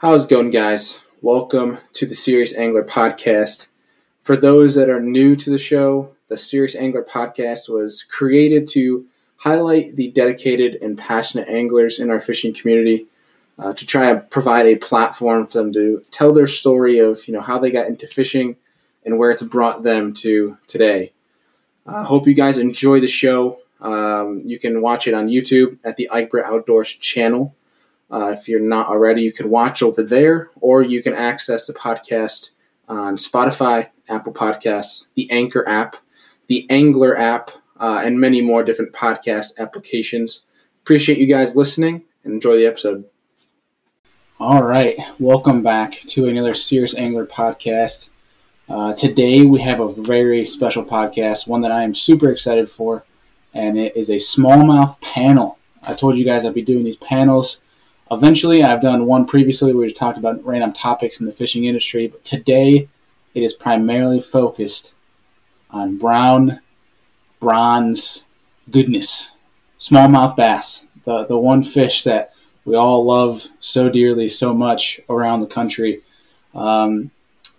How's it going, guys? Welcome to the Serious Angler Podcast. For those that are new to the show, the Serious Angler Podcast was created to highlight the dedicated and passionate anglers in our fishing community uh, to try and provide a platform for them to tell their story of you know how they got into fishing and where it's brought them to today. I uh, hope you guys enjoy the show. Um, you can watch it on YouTube at the Eichbrett Outdoors channel. Uh, if you're not already, you can watch over there, or you can access the podcast on Spotify, Apple Podcasts, the Anchor app, the Angler app, uh, and many more different podcast applications. Appreciate you guys listening and enjoy the episode. All right, welcome back to another Serious Angler podcast. Uh, today we have a very special podcast, one that I am super excited for, and it is a smallmouth panel. I told you guys I'd be doing these panels eventually. I've done one previously where we talked about random topics in the fishing industry, but today it is primarily focused on brown, bronze goodness, smallmouth bass, the the one fish that we all love so dearly, so much around the country. Um,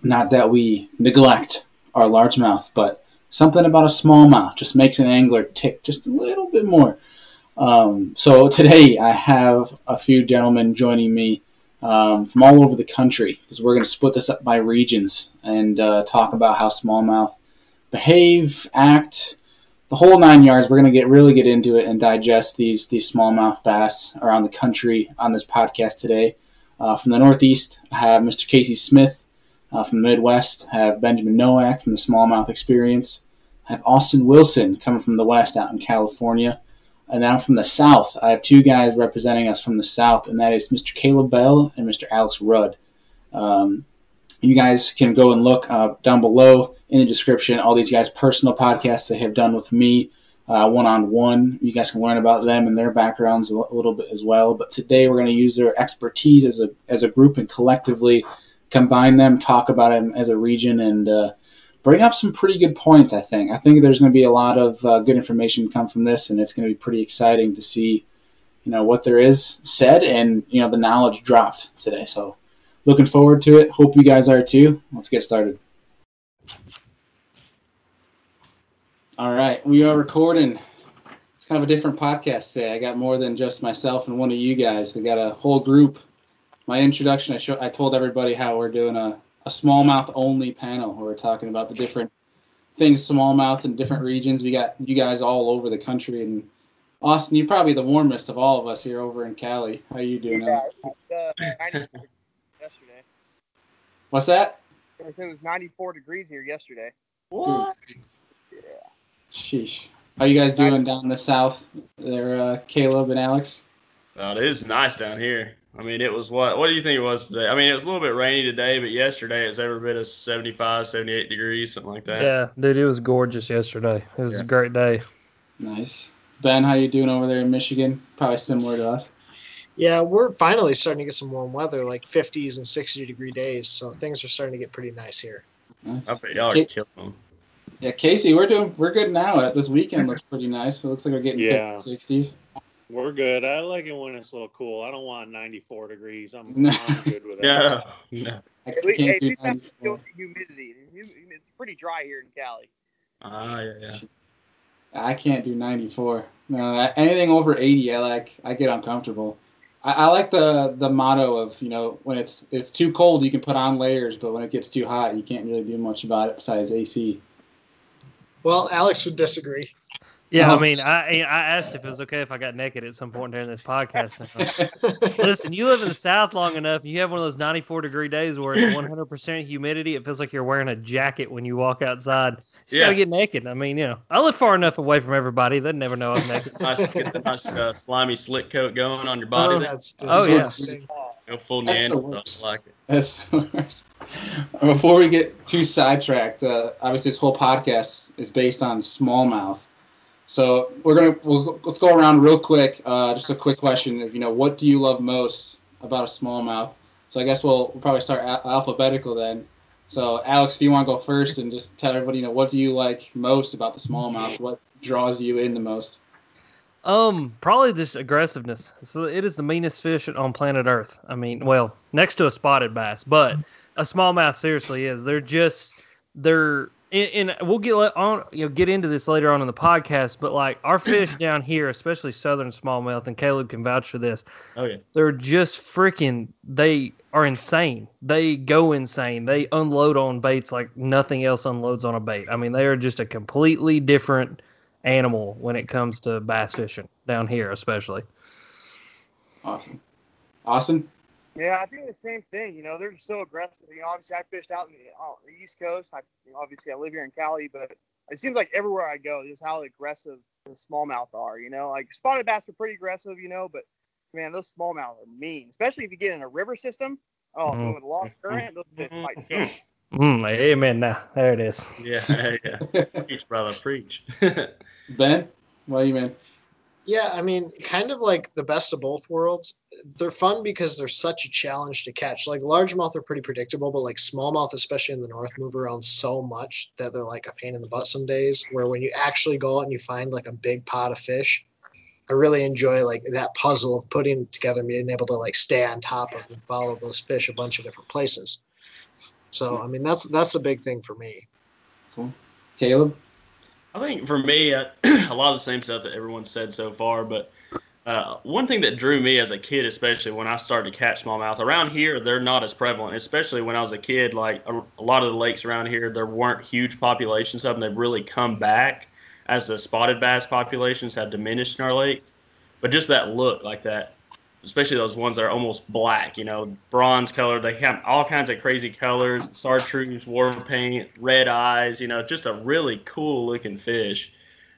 not that we neglect our largemouth, but something about a smallmouth just makes an angler tick just a little bit more. Um, so today I have a few gentlemen joining me um, from all over the country because we're going to split this up by regions and uh, talk about how smallmouth behave, act, the whole nine yards. We're going to get really get into it and digest these these smallmouth bass around the country on this podcast today. Uh, from the Northeast, I have Mr. Casey Smith. Uh, from the Midwest, I have Benjamin Nowak from the Smallmouth Experience. I have Austin Wilson coming from the West out in California. And then from the South, I have two guys representing us from the South, and that is Mr. Caleb Bell and Mr. Alex Rudd. Um, you guys can go and look uh, down below in the description all these guys' personal podcasts they have done with me one on one. You guys can learn about them and their backgrounds a little bit as well. But today we're going to use their expertise as a as a group and collectively combine them, talk about them as a region, and uh, bring up some pretty good points. I think. I think there's going to be a lot of uh, good information come from this, and it's going to be pretty exciting to see, you know, what there is said and you know the knowledge dropped today. So, looking forward to it. Hope you guys are too. Let's get started. All right, we are recording. It's kind of a different podcast today. I got more than just myself and one of you guys. We got a whole group. My introduction, I show, I told everybody how we're doing a, a smallmouth only panel where we're talking about the different things smallmouth in different regions. We got you guys all over the country, and Austin, you're probably the warmest of all of us here over in Cali. How you doing? Yeah, uh, yesterday. What's that? It was 94 degrees here yesterday. What? Yeah. Sheesh. How you guys doing down in the south there, uh, Caleb and Alex? Uh, it is nice down here. I mean, it was what? What do you think it was today? I mean, it was a little bit rainy today, but yesterday it was every bit of 75, 78 degrees, something like that. Yeah, dude, it was gorgeous yesterday. It was yeah. a great day. Nice. Ben, how you doing over there in Michigan? Probably similar to us. Yeah, we're finally starting to get some warm weather, like 50s and 60 degree days. So things are starting to get pretty nice here. Nice. I bet y'all are killing them. Yeah, Casey, we're doing we're good now. This weekend looks pretty nice. It looks like we're getting yeah. 60s. We're good. I like it when it's a little cool. I don't want 94 degrees. I'm, no. I'm good with that. yeah. No. I can't hey, do 94. humidity. It's pretty dry here in Cali. Ah, uh, yeah, yeah. I can't do 94. No, anything over 80, I like. I get uncomfortable. I, I, like the the motto of you know when it's it's too cold you can put on layers, but when it gets too hot you can't really do much about it besides AC. Well, Alex would disagree. Yeah, I oh. mean, I I asked if it was okay if I got naked at some point during this podcast. Listen, you live in the South long enough, and you have one of those 94 degree days where it's 100 percent humidity. It feels like you're wearing a jacket when you walk outside. You yeah. gotta get naked. I mean, you know, I live far enough away from everybody; they'd never know I'm naked. nice, get the nice uh, slimy slick coat going on your body. Oh, that's oh yeah. Go full Neanderthal. like it. That's the worst. Before we get too sidetracked, uh, obviously this whole podcast is based on smallmouth. So we're gonna we'll, let's go around real quick. Uh, just a quick question of you know what do you love most about a smallmouth? So I guess we'll, we'll probably start a- alphabetical then. So Alex, if you want to go first and just tell everybody, you know, what do you like most about the smallmouth? What draws you in the most? Um, probably this aggressiveness. So it is the meanest fish on planet Earth. I mean, well, next to a spotted bass, but a smallmouth seriously is. They're just they're and, and we'll get on you know get into this later on in the podcast. But like our fish down here, especially southern smallmouth, and Caleb can vouch for this. Oh yeah. They're just freaking. They are insane. They go insane. They unload on baits like nothing else unloads on a bait. I mean, they are just a completely different animal when it comes to bass fishing down here, especially. Awesome. Austin? Yeah, I think the same thing. You know, they're just so aggressive. You know, obviously I fished out in the, uh, the East Coast. I you know, obviously I live here in Cali, but it seems like everywhere I go, just how aggressive the smallmouth are. You know, like spotted bass are pretty aggressive, you know, but man, those smallmouth are mean, especially if you get in a river system. Oh, Mhm. with a long current, those fish fight so. Mm, amen. Now there it is. Yeah, yeah. Preach, brother, preach. Ben? What do you mean? Yeah, I mean, kind of like the best of both worlds. They're fun because they're such a challenge to catch. Like largemouth are pretty predictable, but like smallmouth, especially in the north, move around so much that they're like a pain in the butt some days. Where when you actually go out and you find like a big pot of fish, I really enjoy like that puzzle of putting together, being able to like stay on top of and follow those fish a bunch of different places. So I mean, that's that's a big thing for me. Cool. Caleb? I think for me, uh, a lot of the same stuff that everyone said so far. But uh, one thing that drew me as a kid, especially when I started to catch smallmouth around here, they're not as prevalent. Especially when I was a kid, like a, a lot of the lakes around here, there weren't huge populations of them. They've really come back as the spotted bass populations have diminished in our lakes. But just that look, like that, especially those ones that are almost black, you know, bronze color. They have all kinds of crazy colors, chartreuse, war paint, red eyes, you know, just a really cool looking fish.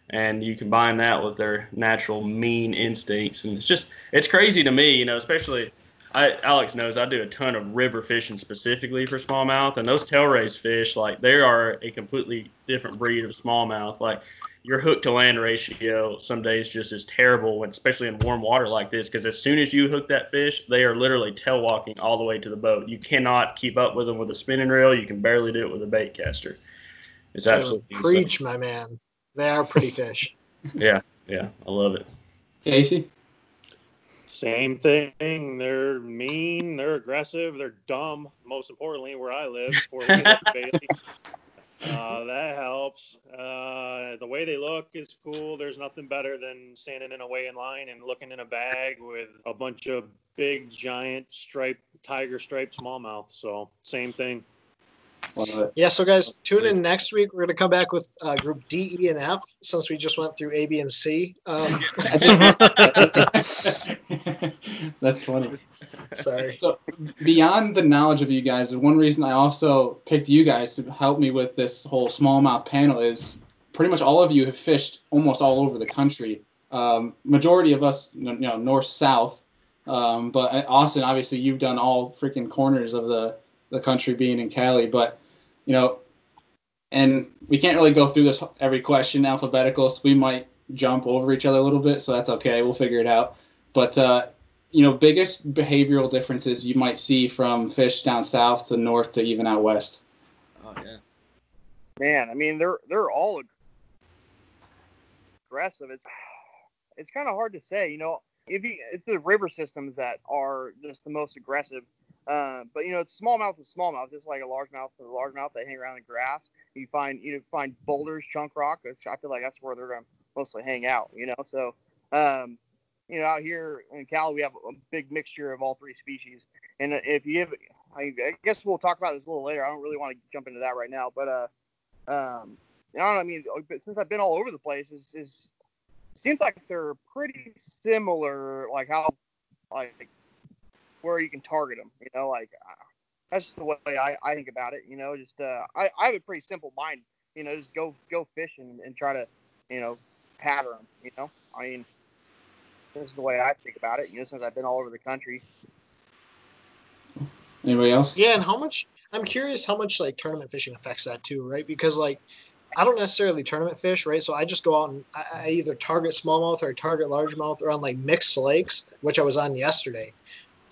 And you combine that with their natural mean instincts. And it's just, it's crazy to me, you know, especially I, Alex knows I do a ton of river fishing specifically for smallmouth. And those tail raised fish, like, they are a completely different breed of smallmouth. Like, your hook to land ratio some days just is terrible, when, especially in warm water like this. Because as soon as you hook that fish, they are literally tail walking all the way to the boat. You cannot keep up with them with a spinning reel. You can barely do it with a bait caster. It's absolutely insane. preach, my man. They are pretty fish. Yeah, yeah, I love it. Casey? Same thing. They're mean. They're aggressive. They're dumb. Most importantly, where I live, Fort Wayne, Bailey. Uh, that helps. Uh, the way they look is cool. There's nothing better than standing in a weigh-in line and looking in a bag with a bunch of big, giant striped tiger striped smallmouth. So same thing. Love it. Yeah, so guys, tune in next week. We're going to come back with uh, group D, E, and F since we just went through A, B, and C. Um, That's funny. sorry. So beyond the knowledge of you guys, the one reason I also picked you guys to help me with this whole smallmouth panel is pretty much all of you have fished almost all over the country. Um, majority of us, you know, north south, um, but uh, Austin, obviously, you've done all freaking corners of the the country, being in Cali. But you know, and we can't really go through this every question alphabetical, so we might jump over each other a little bit. So that's okay. We'll figure it out. But uh, you know, biggest behavioral differences you might see from fish down south to north to even out west. Oh yeah. Man, I mean, they're they're all aggressive. It's it's kind of hard to say. You know, if you it's the river systems that are just the most aggressive. Uh, but you know, it's smallmouth is smallmouth, just like a largemouth is a largemouth. They hang around the grass. You find you know find boulders, chunk rock. I feel like that's where they're gonna mostly hang out. You know, so um, you know out here in Cali we have a big mixture of all three species. And if you have, I, guess we'll talk about this a little later. I don't really want to jump into that right now, but uh, um, you know, I mean, since I've been all over the place, is is it seems like they're pretty similar. Like how, like where you can target them. You know, like uh, that's just the way I, I think about it. You know, just uh, I I have a pretty simple mind. You know, just go go fishing and, and try to, you know, pattern them. You know, I mean, this is the way I think about it. You know, since I've been all over the country. Anybody else? Yeah, and how much? I'm curious how much like tournament fishing affects that too, right? Because like I don't necessarily tournament fish, right? So I just go out and I, I either target smallmouth or I target largemouth or on like mixed lakes, which I was on yesterday.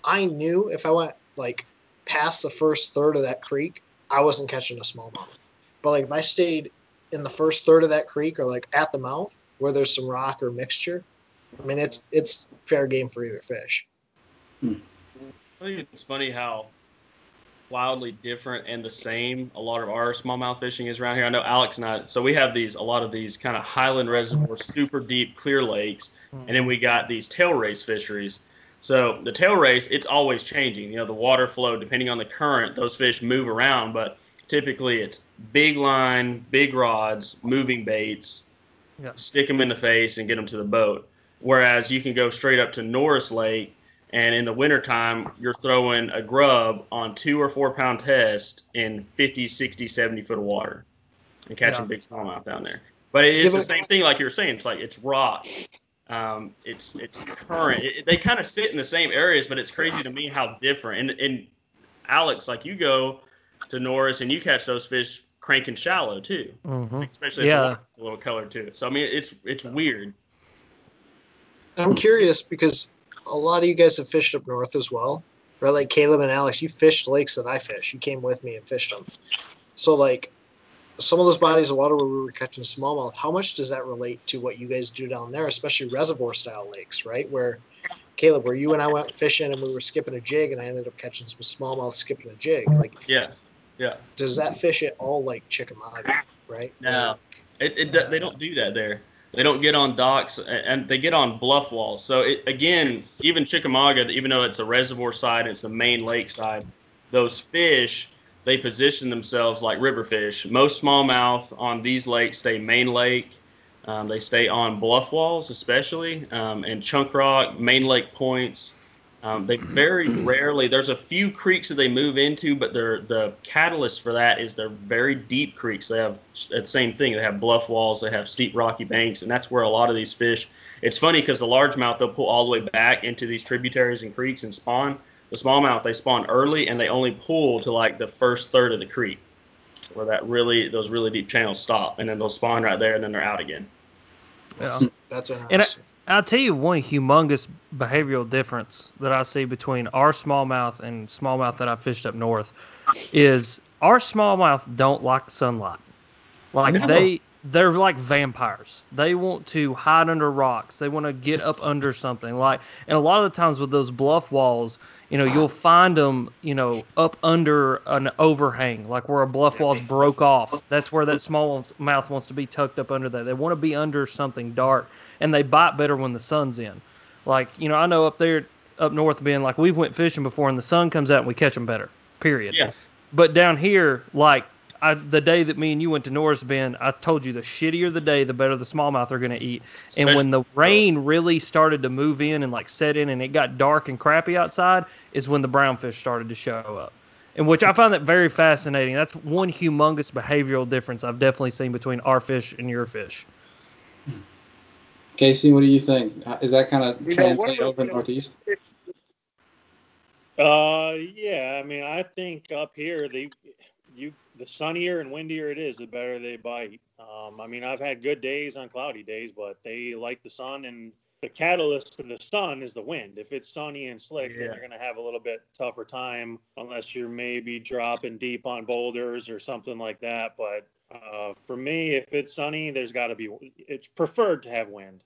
I knew if I went like past the first third of that creek, I wasn't catching a smallmouth. But like if I stayed in the first third of that creek or like at the mouth where there's some rock or mixture, I mean, it's it's fair game for either fish. Hmm. I think it's funny how wildly different and the same a lot of our smallmouth fishing is around here. I know Alex and I, so we have these a lot of these kind of highland reservoir, super deep, clear lakes, hmm. and then we got these tail race fisheries. So the tail race, it's always changing. You know, the water flow, depending on the current, those fish move around, but typically it's big line, big rods, moving baits, Yeah. stick them in the face and get them to the boat. Whereas you can go straight up to Norris Lake and in the wintertime, you're throwing a grub on two or four pound test in 50, 60, 70 foot of water and catching Yeah. big smallmouth down there. But it is Yeah, the same thing, like you were saying. It's like it's rock. Um, it's it's current. It, they kind of sit in the same areas, but it's crazy to me how different. And, and Alex, like you go to Norris and you catch those fish cranking shallow too, Mhm. especially Yeah. the water's a little color too. So I mean, it's it's weird. I'm curious because a lot of you guys have fished up north as well, right? Like Caleb and Alex, you fished lakes that I fish. You came with me and fished them. So like some of those bodies of water where we were catching smallmouth, how much does that relate to what you guys do down there, especially reservoir style lakes, right? Where Caleb, where you and I went fishing and we were skipping a jig and I ended up catching some smallmouth skipping a jig. Like, Yeah, yeah. does that fish at all like Chickamauga, right? No, it, it they don't do that there. They don't get on docks and they get on bluff walls. So it, again, even Chickamauga, even though it's a reservoir side, it's the main lake side. Those fish they position themselves like river fish. Most smallmouth on these lakes stay main lake. Um, they stay on bluff walls, especially, um, and chunk rock, main lake points. Um, they very rarely. There's a few creeks that they move into, but they're the catalyst for that is they're very deep creeks. They have the same thing. They have bluff walls. They have steep rocky banks, and that's where a lot of these fish. It's funny because the largemouth they'll pull all the way back into these tributaries and creeks and spawn. The smallmouth they spawn early and they only pull to like the first third of the creek, where that really those really deep channels stop, and then they'll spawn right there, and then they're out again. That's, that's And I- I'll tell you one humongous behavioral difference that I see between our smallmouth and smallmouth that I fished up north is our smallmouth don't like sunlight. Like No. they they're like vampires. They want to hide under rocks. They want to get up under something. Like and a lot of the times with those bluff walls, you know, you'll find them, you know, up under an overhang, like where a bluff wall's broke off. That's where that small mouth wants to be tucked up under that. They want to be under something dark, and they bite better when the sun's in. Like you know, I know up there, up north, being like we went fishing before, and the sun comes out, and we catch them better. Period. Yeah. But down here, like I, the day that me and you went to Norris Bend, I told you the shittier the day, the better the smallmouth are going to eat. And when the rain really started to move in and like set in, and it got dark and crappy outside, is when the brownfish started to show up. And which I find that very fascinating. That's one humongous behavioral difference I've definitely seen between our fish and your fish. Casey, what do you think? Is that kind of You know, one translate the- over northeast? Uh, yeah. I mean, I think up here, the you the sunnier and windier it is, the better they bite. Um, I mean, I've had good days on cloudy days, but they like the sun, and the catalyst to the sun is the wind. If it's sunny and slick, then you're going to have a little bit tougher time unless you're maybe dropping deep on boulders or something like that. But uh, for me, if it's sunny, there's got to be. It's preferred to have wind.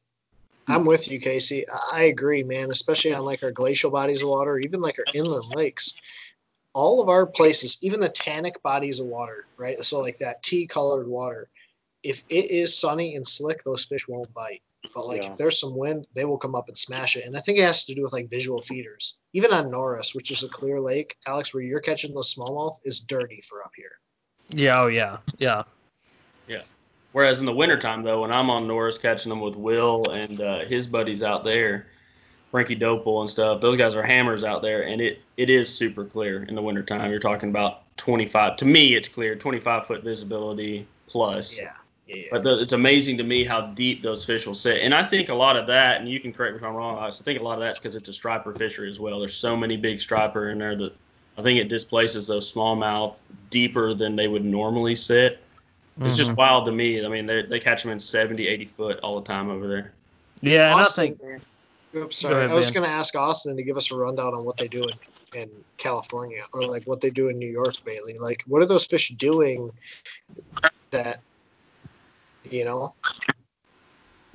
I'm with you, Casey. I agree, man. Especially on like our glacial bodies of water, even like our inland lakes. All of our places, even the tannic bodies of water, right? So like that tea-colored water. If it is sunny and slick, those fish won't bite. But like Yeah. if there's some wind, they will come up and smash it. And I think it has to do with like visual feeders. Even on Norris, which is a clear lake, Alex, where you're catching those smallmouth, is dirty for up here. Yeah, oh yeah, yeah. Yeah. Whereas in the wintertime, though, when I'm on Norris catching them with Will and uh, his buddies out there, Frankie Dopel and stuff, those guys are hammers out there, and it, it is super clear in the wintertime. You're talking about 25. To me, it's clear, 25 foot visibility plus. Yeah. Yeah. But the, it's amazing to me how deep those fish will sit. And I think a lot of that, and you can correct me if I'm wrong, I think a lot of that's because it's a striper fishery as well. There's so many big striper in there that I think it displaces those smallmouth deeper than they would normally sit. It's just Mhm. wild to me. I mean, they, they catch them in 70, 80 foot all the time over there. yeah, and I think Oops, sorry. ahead, I was going to ask Austin to give us a rundown on what they do in, in California or like what they do in New York, Bailey. Like, what are those fish doing that, you know?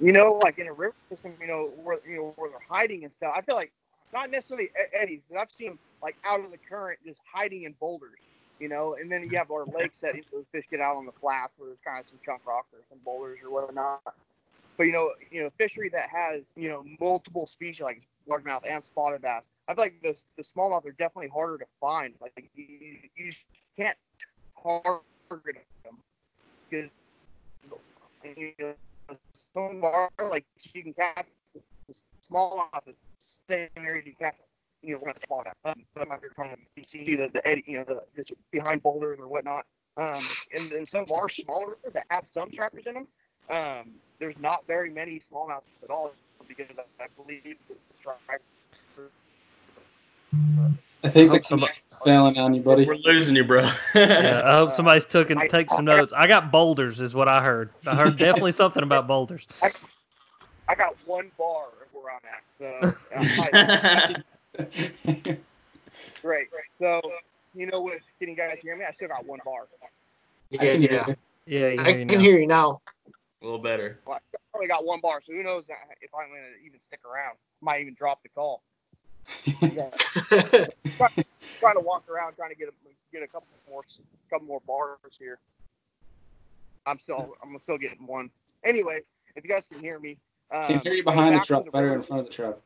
you know, like in a river system, you know, where you know where they're hiding and stuff. I feel like not necessarily eddies, but I've seen like out of the current, just hiding in boulders. You know, and then you have our lakes that those fish get out on the flats where there's kind of some chunk rock or some boulders or whatnot. But you know, you know, fishery that has you know multiple species like largemouth and spotted bass. I feel like the the smallmouth are definitely harder to find. Like you, you can't target them because you know, some are like you can catch the smallmouth the same area you catch you know when. Um, but I'm trying to you see the the eddy, you know the just behind boulders or whatnot. Um, and then some are smaller that have some trappers in them. Um, there's not very many smallmouths at all because I believe the stripers I think I the hope failing on you, buddy. We're losing you, bro. Yeah, I hope somebody's took I- take some notes. I got boulders, is what I heard. I heard definitely something about boulders. I got one bar where I'm at. So uh, great. So you know what? Can you guys hear me? I still got one bar. Yeah, I can hear yeah. you. Yeah, you I hear you can now. hear you now. A little better. Well, I only got one bar, so who knows if I'm going to even stick around? Might even drop the call. Yeah. trying to walk around, trying to get a get a couple more couple more bars here. I'm still I'm still getting one. Anyway, if you guys can hear me, um, can hear you behind the back to truck, better in front of the truck.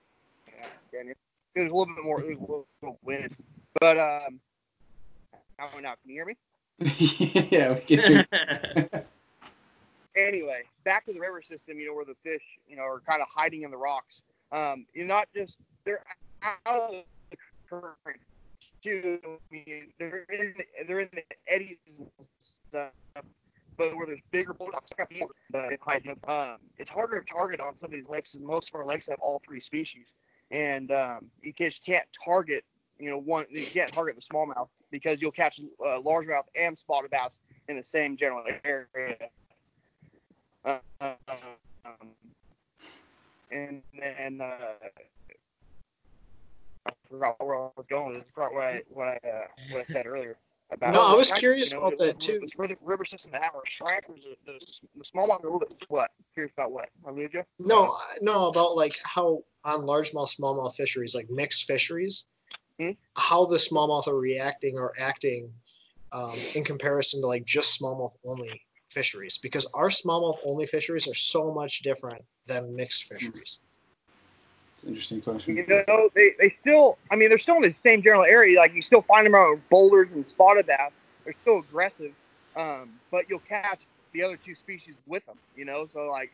Yeah, can? It was a little bit more. It was a little, little wind, but um, now, now can you hear me? yeah, we can hear you. anyway, back to the river system, you know, where the fish, you know, are kind of hiding in the rocks. Um, you're not just they're out of the current too. I mean, they're in the, they're in the eddies and stuff, but where there's bigger bulldogs, um, it's harder to target on some of these lakes. And most of our lakes have all three species, and um, you just can't target. You know, one you can't target the smallmouth because you'll catch uh, largemouth and spotted bass in the same general area. Um, and then uh, I forgot where I was going. Is probably what I what I, uh, what I said earlier about. No, I was Stripers, curious you know, about the- that, too. The, the river- system that have our stripers, the, the, smallmouth are a little bit what? Curious about what? I you. No, no, about like how on largemouth, smallmouth fisheries, like mixed fisheries, Hmm? how the smallmouth are reacting or acting um, in comparison to like just smallmouth only fisheries. Because our smallmouth only fisheries are so much different than mixed fisheries. It's an interesting question. You know, they, they still, I mean, they're still in the same general area. Like, you still find them out boulders and spotted bass. They're still aggressive, um, but you'll catch the other two species with them, you know? So, like,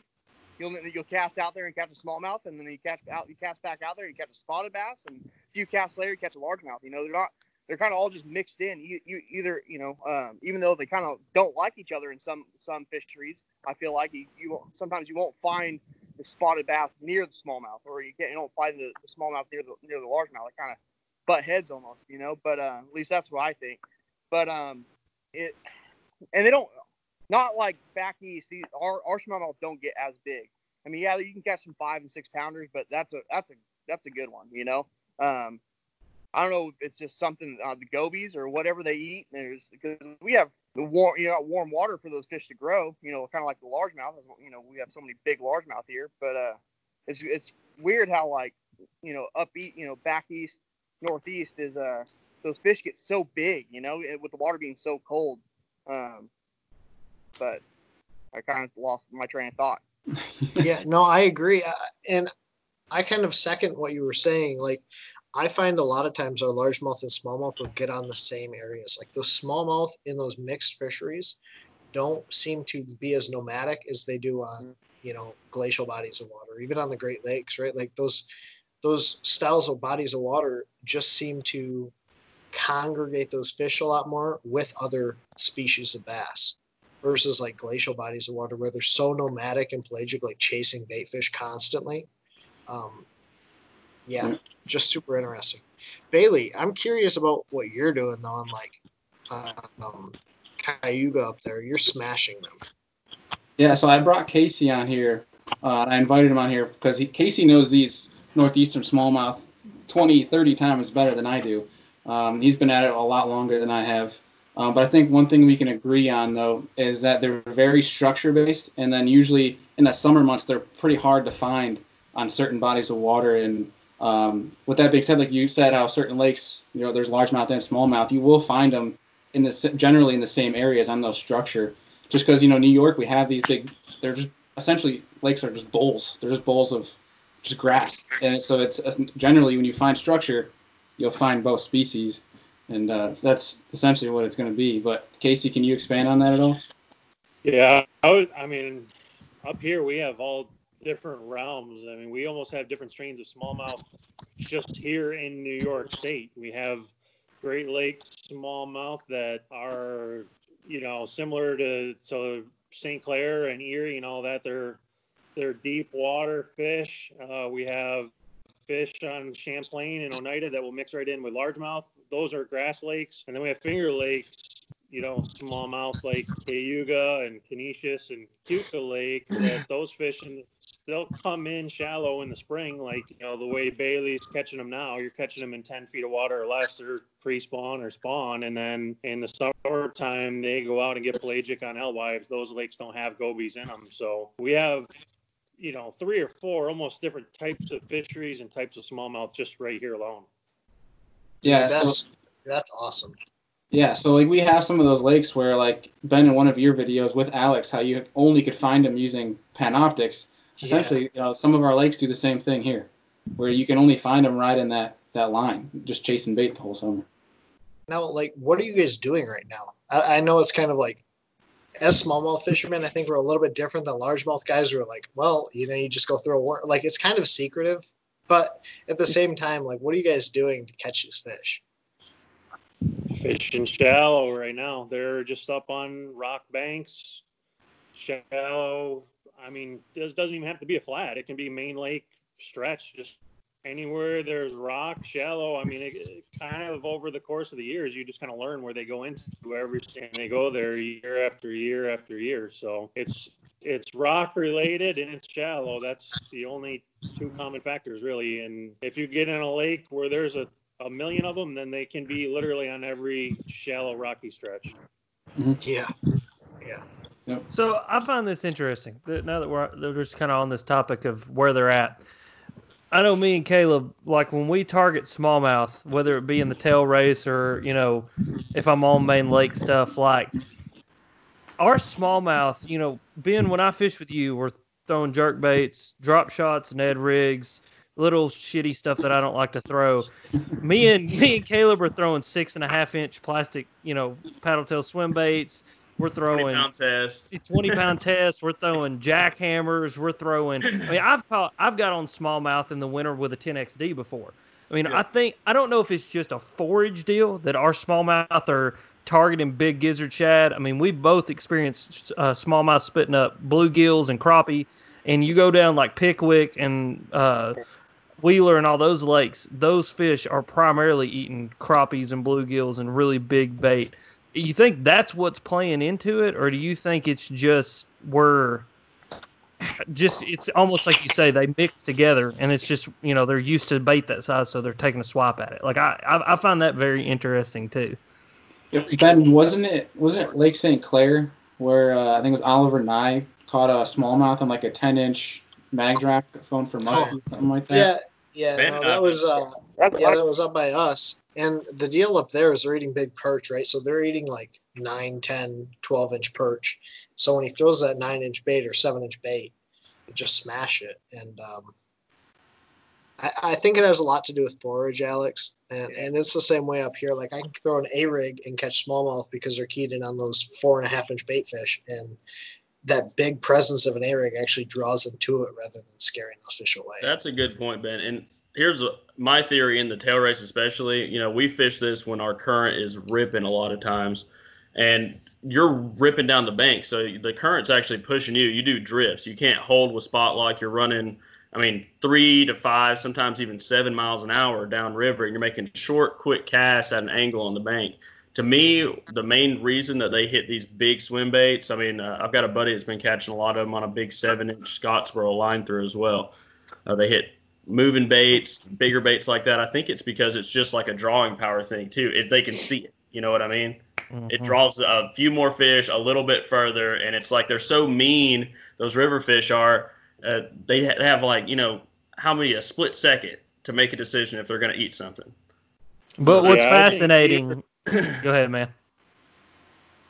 you'll you'll cast out there and catch a smallmouth, and then you catch out, you cast back out there, you catch a spotted bass, and a few casts later, you catch a largemouth. You know, they're not, they're kind of all just mixed in. You, you either, you know, um, even though they kind of don't like each other in some some fisheries, I feel like you, you sometimes you won't find the spotted bass near the smallmouth, or you get you don't find the, the smallmouth near the near the largemouth. They kind of butt heads almost, you know. But uh, at least that's what I think. But um, it and they don't not like back east. these- Our our smallmouth don't get as big. I mean, yeah, you can catch some five and six pounders, but that's a that's a that's a good one, you know. Um, I don't know if it's just something uh, the gobies or whatever they eat. There's because we have the warm, you know, warm water for those fish to grow. You know, kind of like the largemouth. You know, we have so many big largemouth here, but uh, it's it's weird how like you know up east, you know, back east, northeast is uh those fish get so big. You know, with the water being so cold. Um, but I kind of lost my train of thought. yeah, no, I agree, uh, and I kind of second what you were saying. Like, I find a lot of times our largemouth and smallmouth will get on the same areas. Like those smallmouth in those mixed fisheries don't seem to be as nomadic as they do on, you know, glacial bodies of water, even on the Great Lakes, right? Like those those styles of bodies of water just seem to congregate those fish a lot more with other species of bass versus like glacial bodies of water where they're so nomadic and pelagic, like chasing bait fish constantly. Um, yeah, Yeah. Just super interesting. Bailey, I'm curious about what you're doing though. I'm like, um, Cayuga up there, you're smashing them. Yeah, so I brought Casey on here. Uh, I invited him on here because he, Casey knows these northeastern smallmouth 20, 30 times better than I do. Um, he's been at it a lot longer than I have. Um, but I think one thing we can agree on though is that they're very structure based, and then usually in the summer months they're pretty hard to find on certain bodies of water. And um, with that being said, like you said, how certain lakes, you know, there's largemouth and smallmouth, you will find them in the generally in the same areas on those structure. Just because you know New York, we have these big, they're just essentially lakes are just bowls. They're just bowls of just grass, and so it's generally when you find structure, you'll find both species and uh, so that's essentially what it's going to be. But Casey, can you expand on that at all? Yeah, I, would, I mean, up here we have all different realms. I mean, we almost have different strains of smallmouth just here in New York State. We have Great Lakes smallmouth that are, you know, similar to so St. Clair and Erie and all that. They're they're deep water fish. Uh, we have fish on Champlain and Oneida that will mix right in with largemouth. Those are grass lakes. And then we have finger lakes, you know, smallmouth like Cayuga and Conesus and Keuka Lake. Those fish, and they'll come in shallow in the spring, like, you know, the way Bailey's catching them now. You're catching them in 10 feet of water or less. They're pre spawn or spawn. And then in the summertime, they go out and get pelagic on alewives. Those lakes don't have gobies in them. So we have you know three or four almost different types of fisheries and types of smallmouth just right here alone. Yeah, that's that's awesome. Yeah, so like we have some of those lakes where like Ben in one of your videos with Alex, how you only could find them using Panoptix. Essentially, yeah. you uh, know, some of our lakes do the same thing here, where you can only find them right in that that line, just chasing bait the whole summer. Now, like, what are you guys doing right now? I, I know it's kind of like as smallmouth fishermen, I think we're a little bit different than largemouth guys who are like, well, you know, you just go through a worm. Like it's kind of secretive, but at the same time, like, what are you guys doing to catch these fish? Fishing shallow right now. They're just up on rock banks, shallow. I mean, this doesn't even have to be a flat. It can be main lake stretch, just anywhere there's rock shallow. I mean it, it, kind of over the course of the years you just kind of learn where they go into every and they go there year after year after year. So it's it's rock related and it's shallow. That's the only two common factors really. And if you get in a lake where there's a, a million of them then they can be literally on every shallow rocky stretch. Mm-hmm. yeah yeah So I find this interesting. That Now that we're, we're just kind of on this topic of where they're at, I know me and Caleb, like when we target smallmouth, whether it be in the tail race or, you know, if I'm on main lake stuff, like our smallmouth, you know, Ben, when I fish with you, we're throwing jerk baits, drop shots, Ned rigs, little shitty stuff that I don't like to throw. me and me and Caleb are throwing six and a half inch plastic, you know, paddle tail swim baits, we're throwing 20 pound test. 20 pound tests. We're throwing jackhammers. We're throwing. I mean, I've caught, I've got on smallmouth in the winter with a 10XD before. I mean, yeah. I think I don't know if it's just a forage deal that our smallmouth are targeting big gizzard shad. I mean, we both experienced uh, smallmouth spitting up bluegills and crappie, and you go down like Pickwick and uh, Wheeler and all those lakes. Those fish are primarily eating crappies and bluegills and really big bait you think that's what's playing into it, or do you think it's just we're just it's almost like you say they mix together, and it's just you know they're used to bait that size, so they're taking a swap at it. Like I I, I find that very interesting too. Ben, wasn't it wasn't it Lake St. Clair where uh, I think it was Oliver Nye caught a smallmouth on like a ten inch Mag-Trak phone for muskie, oh. something like that. Yeah, yeah, no, that was uh, yeah, that was up by us. And the deal up there is they're eating big perch, right? So they're eating like 9, 10, 12 inch perch. So when he throws that 9 inch bait or 7 inch bait, just smash it. And um, I, I, think it has a lot to do with forage, Alex. And, and it's the same way up here. Like I can throw an A rig and catch smallmouth because they're keyed in on those four and a half inch bait fish. And that big presence of an A rig actually draws them to it rather than scaring those fish away. That's a good point, Ben. And here's my theory in the tail race, especially. You know, we fish this when our current is ripping a lot of times, and you're ripping down the bank, so the current's actually pushing you. You do drifts. You can't hold with spot lock. You're running. I mean, three to five, sometimes even seven miles an hour downriver, and you're making short, quick casts at an angle on the bank. To me, the main reason that they hit these big swim baits, I mean, uh, I've got a buddy that's been catching a lot of them on a big seven inch Scottsboro line through as well. Uh, they hit moving baits, bigger baits like that. I think it's because it's just like a drawing power thing too. If they can see it, You know what I mean? It Mhm. draws a few more fish a little bit further, and it's like they're so mean. Those river fish are. Uh, they ha- have like you know how many a split second to make a decision if they're going to eat something. But what's Yeah, I think fascinating? Go ahead, man.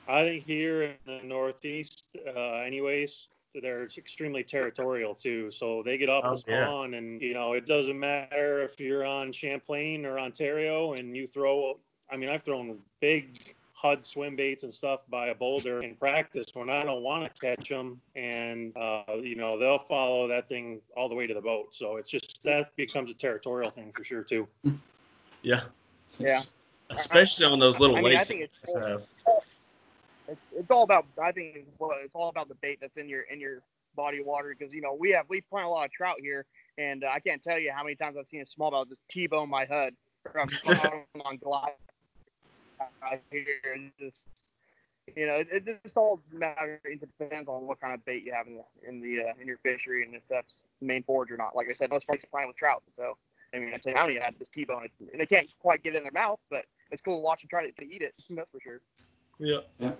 I think here in the Northeast, uh, anyways, they're extremely territorial too. So they get off Oh, the yeah. spawn, and you know it doesn't matter if you're on Champlain or Ontario, and you throw. I mean, I've thrown big HUD swim baits and stuff by a boulder in practice when I don't want to catch them, and uh, you know they'll follow that thing all the way to the boat. So it's just that becomes a territorial thing for sure too. Yeah, Yeah. especially on those little I mean, I lakes. Think that it's you guys have. it's, it's all about I think it's, well, it's all about the bait that's in your in your body of water because you know we have we plant a lot of trout here and uh, I can't tell you how many times I've seen a smallmouth just t-bone my HUD from on glide out here and just you know it, it just all matters it depends on what kind of bait you have in the in the uh, in your fishery and if that's main forage or not like I said most folks plant with trout so I mean I'd say how many had this t-bone and they can't quite get it in their mouth but it's cool to watch them try to, to eat it that's for sure. yeah Yeah.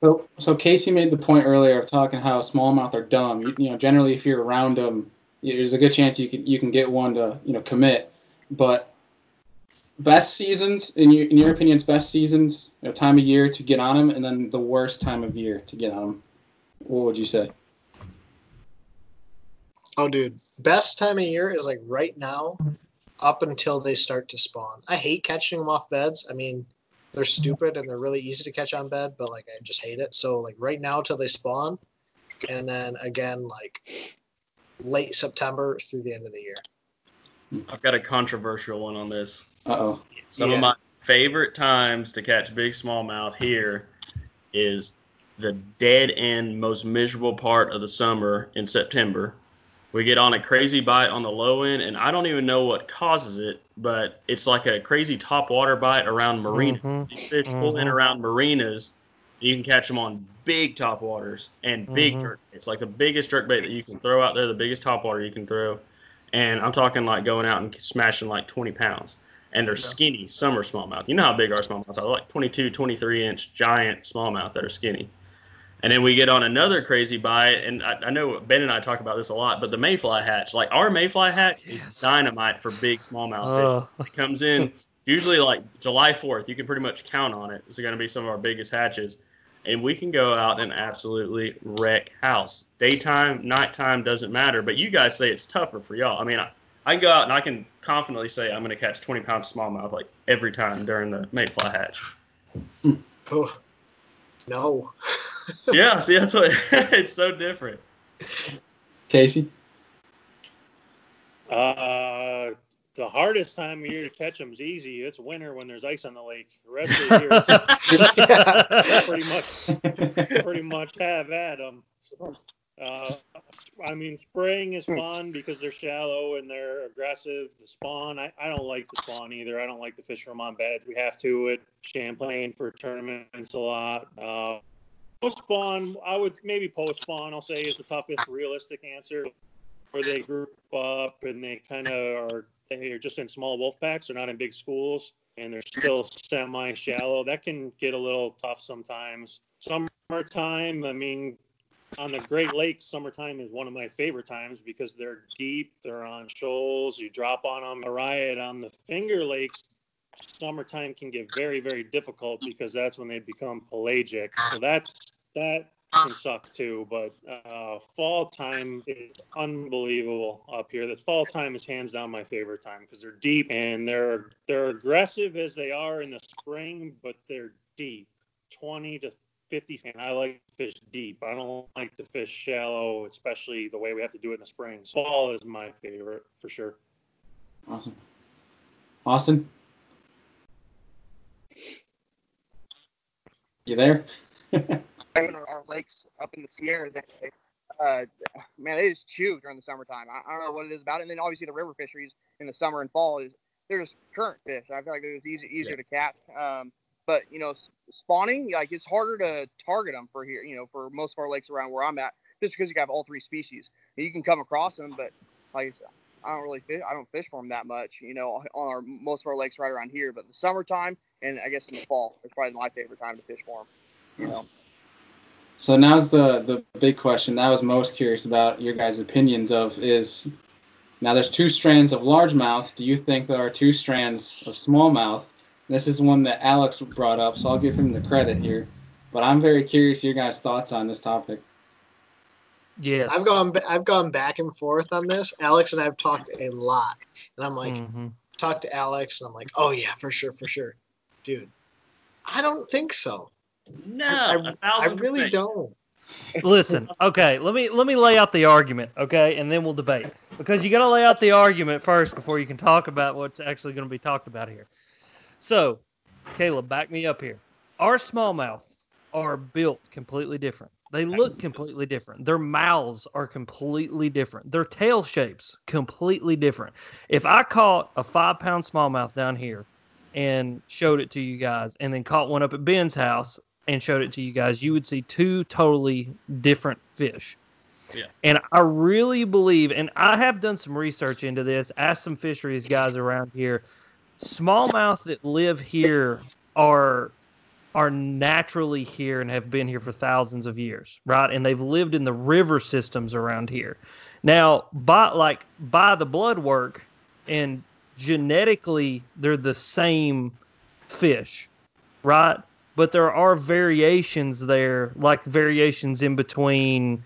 So, so Casey made the point earlier of talking how smallmouth are dumb. You, you know, generally, if you're around them, there's a good chance you can you can get one to you know commit. But best seasons, in your in your opinions, best seasons, you know, time of year to get on them, and then the worst time of year to get on them. What would you say? Oh, dude, best time of year is like right now, up until they start to spawn. I hate catching them off beds. I mean, they're stupid and they're really easy to catch on bed, but like I just hate it. So like right now till they spawn, and then again like late September through the end of the year. I've got a controversial one on this. Uh oh. Some Yeah. of my favorite times to catch big smallmouth here is the dead end, most miserable part of the summer in September. We get on a crazy bite on the low end, and I don't even know what causes it, but it's like a crazy top water bite around marinas. Mhm. These fish pull in Mhm. around marinas. You can catch them on big top waters and big Mhm. jerk. It's like the biggest jerk bait that you can throw out there, the biggest top water you can throw. And I'm talking like going out and smashing like 20 pounds. And they're skinny Some summer smallmouth. You know how big our smallmouth are, like 22, 23 inch giant smallmouth that are skinny. And then we get on another crazy bite, and I, I know Ben and I talk about this a lot, but the mayfly hatch, like our mayfly hatch, Yes. is dynamite for big smallmouth Oh. fish. It comes in usually like July 4th. You can pretty much count on it. It's going to be some of our biggest hatches. And we can go out and absolutely wreck house. Daytime, nighttime doesn't matter. But you guys say it's tougher for y'all. I mean, I, I can go out and I can confidently say I'm going to catch 20 pound smallmouth like every time during the mayfly hatch. Oh, no. yeah, see, that's what it's so different. Casey. Uh, the hardest time of year to catch them is easy. It's winter when there's ice on the lake. The rest of the year, it's pretty much pretty much have at them. Uh, I mean, spraying is fun because they're shallow and they're aggressive. The spawn, I, I don't like the spawn either. I don't like to fish from on beds. We have to at Champlain for tournaments a lot. Uh, post spawn, I would maybe post spawn. I'll say is the toughest realistic answer, where they group up and they kind of are they are just in small wolf packs. They're not in big schools and they're still semi shallow. That can get a little tough sometimes. Summertime, I mean, on the Great Lakes, summertime is one of my favorite times because they're deep, they're on shoals, you drop on them. A riot on the Finger Lakes, summertime can get very, very difficult because that's when they become pelagic. So that's that can suck too. But uh, fall time is unbelievable up here. The fall time is hands down my favorite time because they're deep and they're they're aggressive as they are in the spring, but they're deep, twenty to 50 and I like to fish deep. I don't like to fish shallow, especially the way we have to do it in the spring. So fall is my favorite for sure. Awesome. Austin. You there? in our, our lakes up in the Sierras, uh, man, they just chew during the summertime. I, I don't know what it is about it. And then obviously the river fisheries in the summer and fall is they're just current fish. I feel like they're just easy, easier to catch. Um, but you know, spawning like it's harder to target them for here. You know, for most of our lakes around where I'm at, just because you have all three species. You can come across them, but like I said, I don't really fish. I don't fish for them that much. You know, on our most of our lakes right around here. But the summertime and I guess in the fall it's probably my favorite time to fish for them. You know. So now's the the big question that I was most curious about your guys' opinions of is now there's two strands of largemouth. Do you think there are two strands of smallmouth? This is one that Alex brought up, so I'll give him the credit here. But I'm very curious your guys' thoughts on this topic. Yes. I've gone I've gone back and forth on this. Alex and I have talked a lot, and I'm like, Mhm. talk to Alex, and I'm like, oh yeah, for sure, for sure, dude. I don't think so. No, I thousand really percent. don't. Listen, okay, let me let me lay out the argument, okay, and then we'll debate because you got to lay out the argument first before you can talk about what's actually going to be talked about here. So, Caleb, back me up here. Our smallmouths are built completely different. They look completely different. Their mouths are completely different. Their tail shapes completely different. If I caught a five pound smallmouth down here and showed it to you guys, and then caught one up at Ben's house and showed it to you guys, you would see two totally different fish. Yeah. And I really believe, and I have done some research into this, asked some fisheries guys around here. Smallmouth that live here are are naturally here and have been here for thousands of years, right? And they've lived in the river systems around here. Now, by like by the blood work and genetically, they're the same fish, right? But there are variations there, like variations in between.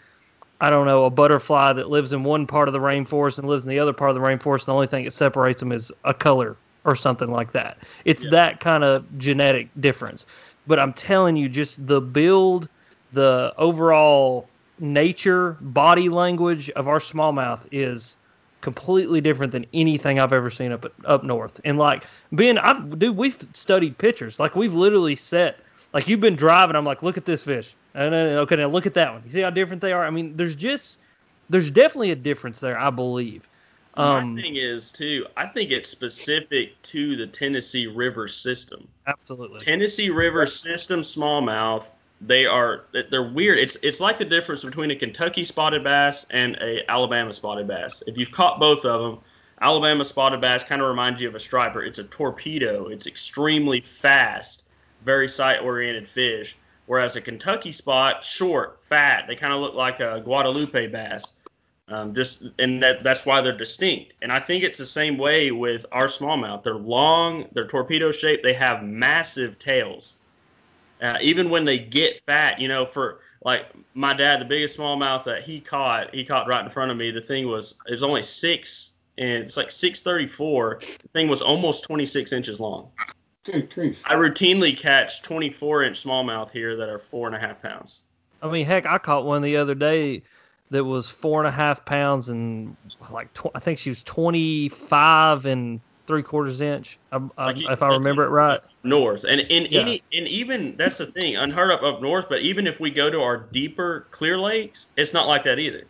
I don't know, a butterfly that lives in one part of the rainforest and lives in the other part of the rainforest. and The only thing that separates them is a color or something like that. It's Yeah. that kind of genetic difference. But I'm telling you, just the build, the overall nature, body language of our smallmouth is completely different than anything I've ever seen up up north. And like Ben, I've dude, we've studied pictures. Like we've literally set like you've been driving. I'm like, look at this fish. And then okay, now look at that one. You see how different they are. I mean, there's just there's definitely a difference there. I believe. Um, My thing is too. I think it's specific to the Tennessee River system. absolutely. Tennessee River system smallmouth. They are they're weird. It's it's like the difference between a Kentucky spotted bass and a Alabama spotted bass. If you've caught both of them, Alabama spotted bass kind of reminds you of a striper. It's a torpedo. It's extremely fast, very sight oriented fish. Whereas a Kentucky spot, short, fat. They kind of look like a Guadalupe bass. Um, just and that that's why they're distinct. And I think it's the same way with our smallmouth. They're long, they're torpedo shaped. They have massive tails. Uh, even when they get fat, you know, for like my dad, the biggest smallmouth that he caught, he caught right in front of me. The thing was it was only six, and it's like six thirty four. The thing was almost twenty six inches long. Good grief. I routinely catch twenty four inch smallmouth here that are four and a half pounds. I mean, heck, I caught one the other day that was four and a half pounds and like tw- I think she was twenty five and three quarters inch. I, I, Like, if I remember it right. north and in Yeah. any and even that's the thing unheard of up north but even if we go to our deeper clear lakes it's not like that either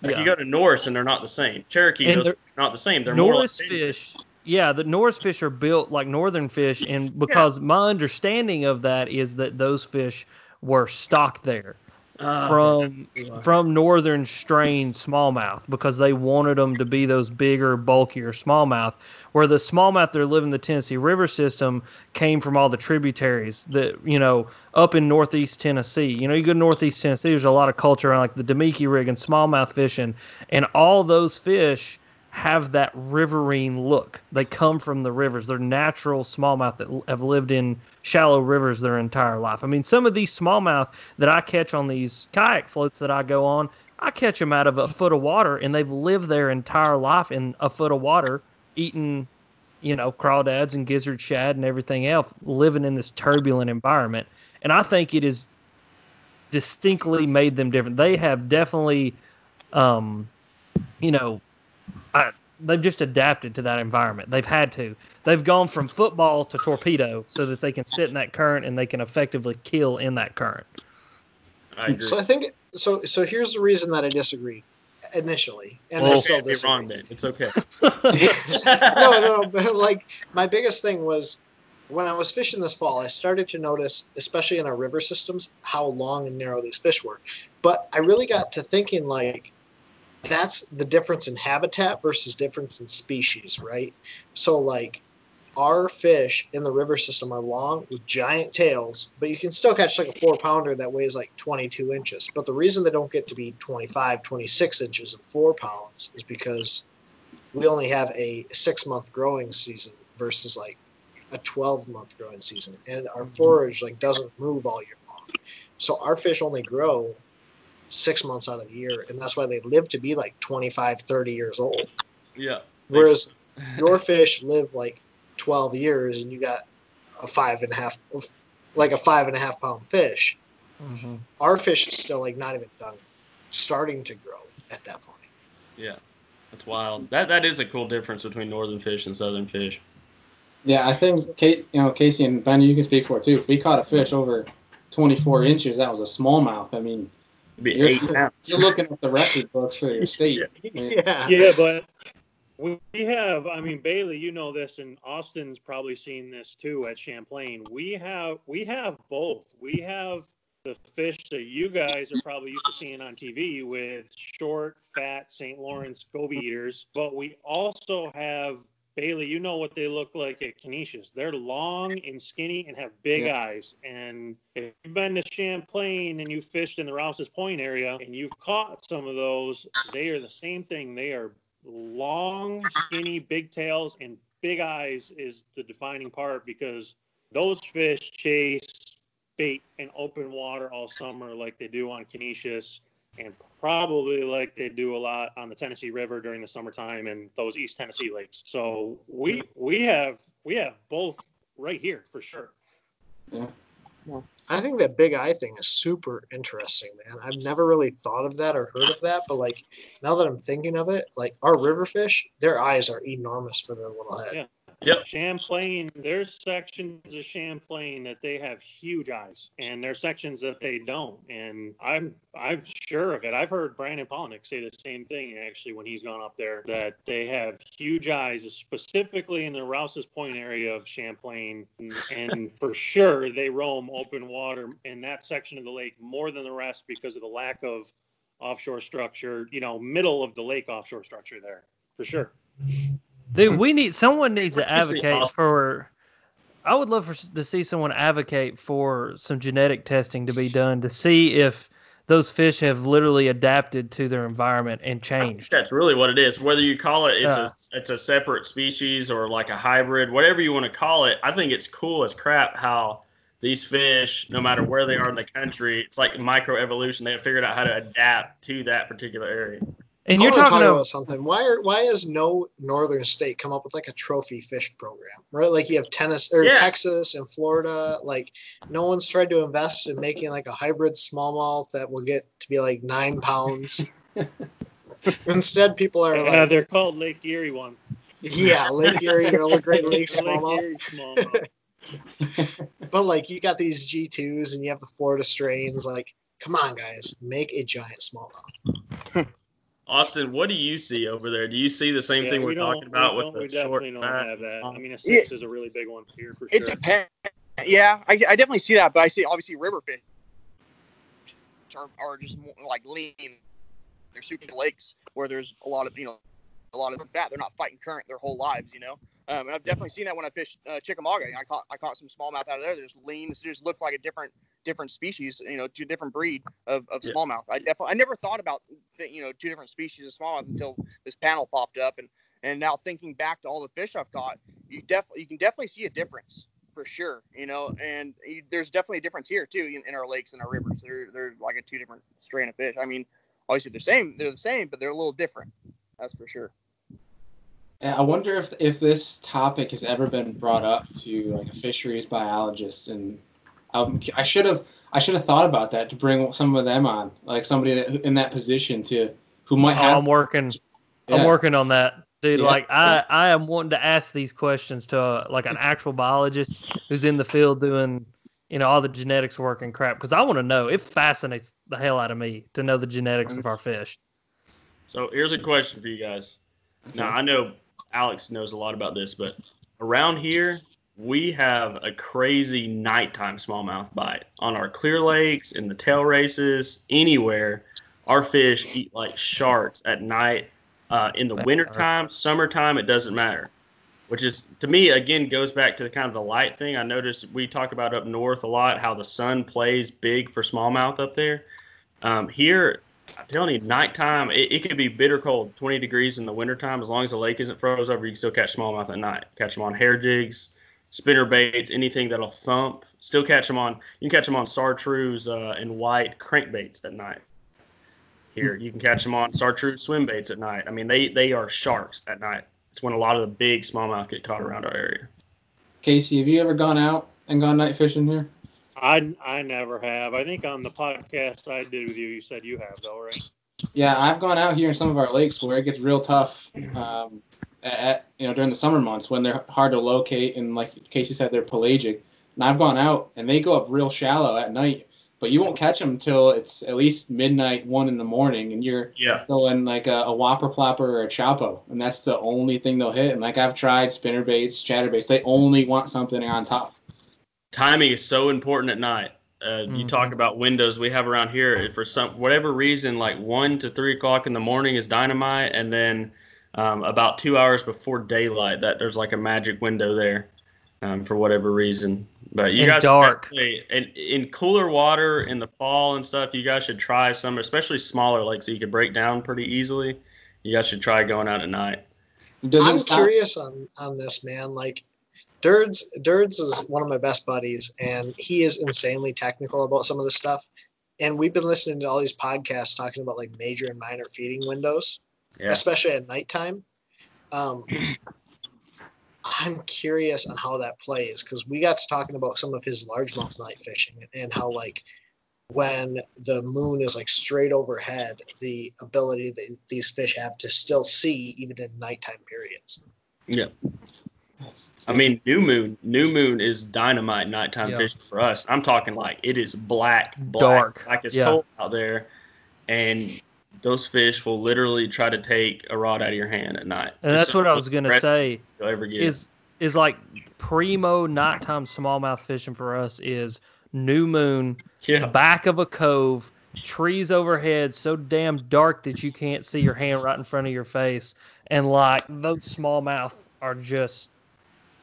like Yeah. you go to norris and they're not the same cherokee they're- not the same they're more like Norris fish. Yeah, the Norris fish are built like northern fish, and because my understanding of that is that those fish were stocked there Uh, from from northern strain smallmouth because they wanted them to be those bigger, bulkier smallmouth. Where the smallmouth that live in the Tennessee River system came from all the tributaries that you know up in northeast Tennessee. You know, you go to northeast Tennessee, there's a lot of culture around like the Damiki rig and smallmouth fishing, and all those fish have that riverine look. They come from the rivers. They're natural smallmouth that have lived in shallow rivers their entire life. I mean, some of these smallmouth that I catch on these kayak floats that I go on, I catch them out of a foot of water, and they've lived their entire life in a foot of water, eating, you know, crawdads and gizzard shad and everything else, living in this turbulent environment. And I think it is distinctly made them different. They have definitely, um, you know, they've just adapted to that environment. They've had to. They've gone from football to torpedo so that they can sit in that current and they can effectively kill in that current. I agree. So I think so. So here's the reason that I disagree initially, and I It's still okay disagree. wrong, Ben. It's okay. no, no, but like my biggest thing was when I was fishing this fall, I started to notice, especially in our river systems, how long and narrow these fish were. But I really got to thinking like that's the difference in habitat versus difference in species, right? So like our fish in the river system are long with giant tails, but you can still catch like a four pounder that weighs like 22 inches. But the reason they don't get to be 25, 26 inches and four pounds is because we only have a six month growing season versus like a 12 month growing season. And our mm-hmm. forage like doesn't move all year long. So our fish only grow six months out of the year. And that's why they live to be like 25, 30 years old. Yeah. Whereas your fish live like 12 years and you got a five and a half like a five and a half pound fish Mhm. our fish is still like not even done starting to grow at that point Yeah. That's wild. That that is a cool difference between northern fish and southern fish. Yeah, I think Kate, you know Casey and Benny, you can speak for it too. If we caught a fish over 24 inches, that was a smallmouth. I mean, It'd be You're- eight pounds. you're looking at the record books for your state. yeah Yeah, but we we have, I mean, Bailey, you know this, and Austin's probably seen this too at Champlain. We have, we have both. We have the fish that you guys are probably used to seeing on TV with short, fat St. Lawrence goby eaters, but we also have Bailey. You know what they look like at Conesus. They're long and skinny and have big Yeah. eyes. And if you've been to Champlain and you fished in the Rouse's Point area and you've caught some of those, they are the same thing. They are long, skinny, big tails, and big eyes is the defining part because those fish chase bait in open water all summer like they do on Conesus and probably like they do a lot on the Tennessee River during the summertime and those East Tennessee lakes. So we we have we have both right here for sure. Yeah. I think that big eye thing is super interesting man i've never really thought of that or heard of that but like now that i'm thinking of it like our river fish their eyes are enormous for their little head Yeah. Yep. Champlain, there's sections of Champlain that they have huge eyes, and there's sections that they don't. And I'm I'm sure of it. I've heard Brandon Palaniuk say the same thing actually when he's gone up there that they have huge eyes, specifically in the Rouse's Point area of Champlain, and for sure they roam open water in that section of the lake more than the rest because of the lack of offshore structure. You know, middle of the lake offshore structure there for sure. Dude, we need someone needs to What do you see, advocate for. I would love for to see someone advocate for some genetic testing to be done to see if those fish have literally adapted to their environment and changed. That's really what it is. Whether you call it it's Yeah. a uh. it's a separate species or like a hybrid, whatever you want to call it. I think it's cool as crap how these fish, no matter where they are in the country, it's like microevolution. They have figured out how to adapt to that particular area. And I you're wanna talking about about something. Why are why has no northern state come up with like a trophy fish program? Right, like you have Tennessee or Yeah. Texas and Florida. Like no one's tried to invest in making like a hybrid smallmouth that will get to be like nine pounds. Instead, people are Uh, like, they're called Lake Erie ones. yeah, Lake Erie or the Great Lakes Lake smallmouth. Erie smallmouth. But like you got these G twos and you have the Florida strains. Like, come on, guys, make a giant smallmouth. Austin, what do you see over there? Do you see the same Yeah, thing we we're talking about we with don't- the we short definitely don't have that. I mean, a six is a really big one here for sure. It depends. Yeah, I, I definitely see that, but I see obviously river fish are, are just more like lean. They're super lakes where there's a lot of you know a lot of fat. They're not fighting current their whole lives, you know. Um, and I've definitely seen that when I fished uh, Chickamauga. I caught I caught some smallmouth out of there. There's lean. It just looked like a different different species, you know, two different breed of, of Yeah. smallmouth. I definitely I never thought about th- you know two different species of smallmouth until this panel popped up and and now thinking back to all the fish I've caught, you definitely you can definitely see a difference for sure. You know, and you, there's definitely a difference here too in, in our lakes and our rivers. They're they're like a two different strain of fish. I mean, obviously they're same. They're the same, but they're a little different. That's for sure. I wonder if if this topic has ever been brought up to like a fisheries biologist, and um, I should have I should have thought about that to bring some of them on, like somebody that, in that position to who might Oh, have. I'm working. Yeah. I'm working on that, dude. Yeah. Like I, I am wanting to ask these questions to uh, like an actual biologist who's in the field doing, you know, all the genetics work and crap. Because I want to know. It fascinates the hell out of me to know the genetics of our fish. So here's a question for you guys. Now I know Alex knows a lot about this, but around here we have a crazy nighttime smallmouth bite on our clear lakes, in the tail races, anywhere. Our fish eat like sharks at night. Uh, in the wintertime, summertime, it doesn't matter. which is to me again goes back to the kind of the light thing. I noticed we talk about up north a lot how the sun plays big for smallmouth up there. Um, here, I'm telling you, nighttime it, it could be bitter cold, 20 degrees in the wintertime. As long as the lake isn't froze over, you can still catch smallmouth at night. Catch them on hair jigs, spinner baits, anything that'll thump. Still catch them on. You can catch them on chartreuse uh, and white crankbaits at night. Here, you can catch them on chartreuse swim baits at night. I mean, they they are sharks at night. It's when a lot of the big smallmouth get caught around our area. Casey, have you ever gone out and gone night fishing here? I I never have. I think on the podcast I did with you, you said you have though, right? Yeah, I've gone out here in some of our lakes where it gets real tough. Um, at, you know during the summer months when they're hard to locate and like Casey said they're pelagic. And I've gone out and they go up real shallow at night, but you won't catch them until it's at least midnight, one in the morning, and you're Yeah. throwing like a, a whopper plopper or a choppo, and that's the only thing they'll hit. And like I've tried spinner baits, chatter baits, they only want something on top. Timing is so important at night. Uh, You Mhm. talk about windows we have around here. For some whatever reason, like one to three o'clock in the morning is dynamite, and then um, about two hours before daylight, that there's like a magic window there um, for whatever reason. But you And guys, dark. actually- and in cooler water in the fall and stuff, you guys should try some, especially smaller lakes, so you could break down pretty easily. You guys should try going out at night. Does I'm curious on on this man. Like, Dirds Dirds is one of my best buddies, and he is insanely technical about some of this stuff. And we've been listening to all these podcasts talking about like major and minor feeding windows, Yeah. especially at nighttime. Um, I'm curious on how that plays because we got to talking about some of his largemouth night fishing and how like when the moon is like straight overhead, the ability that these fish have to still see even in nighttime periods. Yeah. I mean, new moon. New moon is dynamite nighttime Yeah. fishing for us. I'm talking like it is black, black Dark. like it's Yeah. cold out there, and those fish will literally try to take a rod out of your hand at night. And that's what I was gonna say. you'll ever get. Is is like primo nighttime smallmouth fishing for us is new moon, yeah, back of a cove, trees overhead, so damn dark that you can't see your hand right in front of your face, and like those smallmouth are just.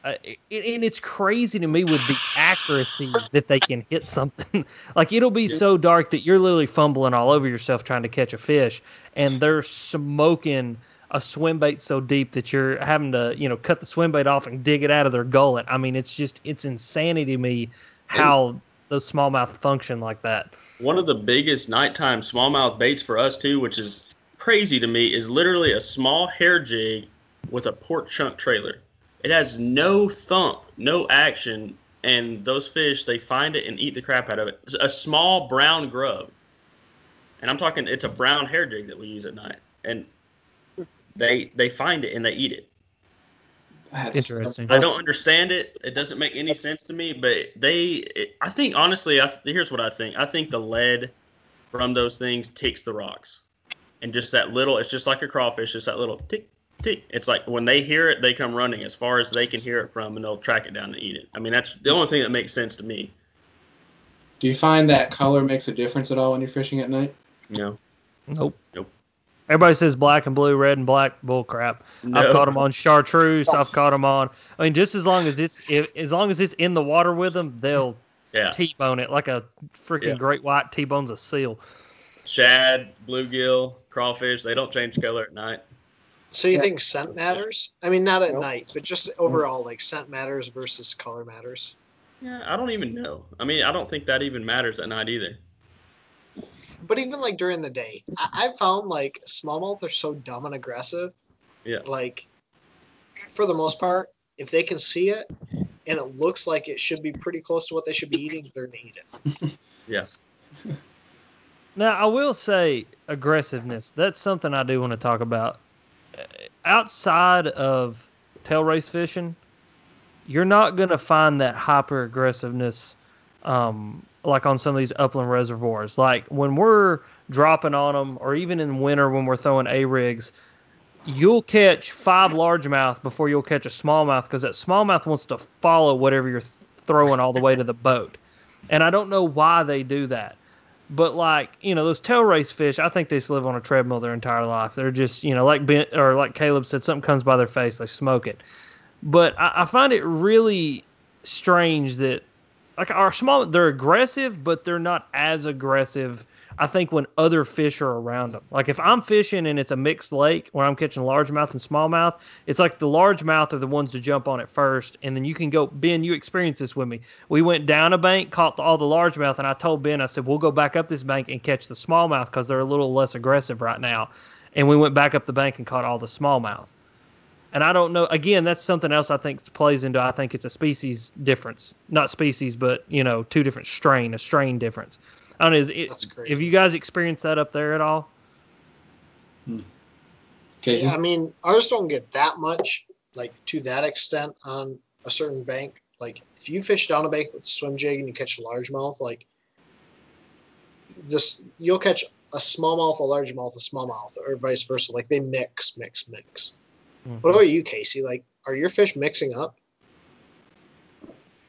Uh, it, and it's crazy to me with the accuracy that they can hit something. like it'll be so dark that you're literally fumbling all over yourself trying to catch a fish, and they're smoking a swim bait so deep that you're having to, you know, cut the swim bait off and dig it out of their gullet. I mean, it's just it's insanity to me how those smallmouth function like that. one of the biggest nighttime smallmouth baits for us too, which is crazy to me, is literally a small hair jig with a pork chunk trailer. It has no thump, no action, and those fish they find it and eat the crap out of it. It's a small brown grub, and I'm talking it's a brown hair jig that we use at night, and they they find it and they eat it. That's- Interesting. I don't understand it. It doesn't make any sense to me. But they, it, I think honestly, I, here's what I think. I think the lead from those things ticks the rocks, and just that little. It's just like a crawfish. Just that little tick tick. It's like when they hear it, they come running as far as they can hear it from, and they'll track it down and eat it. I mean, that's the only thing that makes sense to me. Do you find that color makes a difference at all when you're fishing at night? No. know. Nope. Nope. Everybody says black and blue, red and black. Bull crap. No. I've caught them on chartreuse. I've caught them on. I mean, just as long as it's if, as long as it's in the water with them, they'll Yeah. t-bone it like a freaking Yeah. great white t-bones a seal. Shad, bluegill, crawfish. They don't change color at night. So you Yeah. think scent matters? I mean, not at Nope. night, but just overall, like scent matters versus color matters. Yeah, I don't even know. I mean, I don't think that even matters at night either. But even like during the day, I- I've found like smallmouth are so dumb and aggressive. Yeah. Like, for the most part, if they can see it and it looks like it should be pretty close to what they should be eating, they're gonna eat it. Yeah. Now, I will say aggressiveness. That's something I do want to talk about. Outside of tail race fishing, you're not going to find that hyper aggressiveness um, like on some of these upland reservoirs. Like when we're dropping on them, or even in winter when we're throwing A rigs, you'll catch five largemouth before you'll catch a smallmouth because that smallmouth wants to follow whatever you're throwing all the way to the boat. And I don't know why they do that. But like you know, those tail race fish, I think they just live on a treadmill their entire life. They're just you know, like ben, or like Caleb said, something comes by their face, they smoke it. But I, I find it really strange that like our small they're aggressive, but they're not as aggressive. I think when other fish are around them, like if I'm fishing and it's a mixed lake where I'm catching largemouth and smallmouth, it's like the largemouth are the ones to jump on it first, and then you can go. Ben, you experienced this with me. We went down a bank, caught all the largemouth, and I told Ben, I said we'll go back up this bank and catch the smallmouth because they're a little less aggressive right now. And we went back up the bank and caught all the smallmouth. And I don't know. Again, that's something else I think plays into. I think it's a species difference, not species, but you know, two different strain, a strain difference. I don't know. Is it, That's great. Have you guys experienced that up there at all? Okay. Yeah, I mean, ours don't get that much, like to that extent on a certain bank. Like if you fish down a bank with a swim jig and you catch a largemouth, like this, you'll catch a smallmouth, a largemouth, a smallmouth, or vice versa. Like they mix, mix, mix. Hmm. What about you, Casey? Like, are your fish mixing up?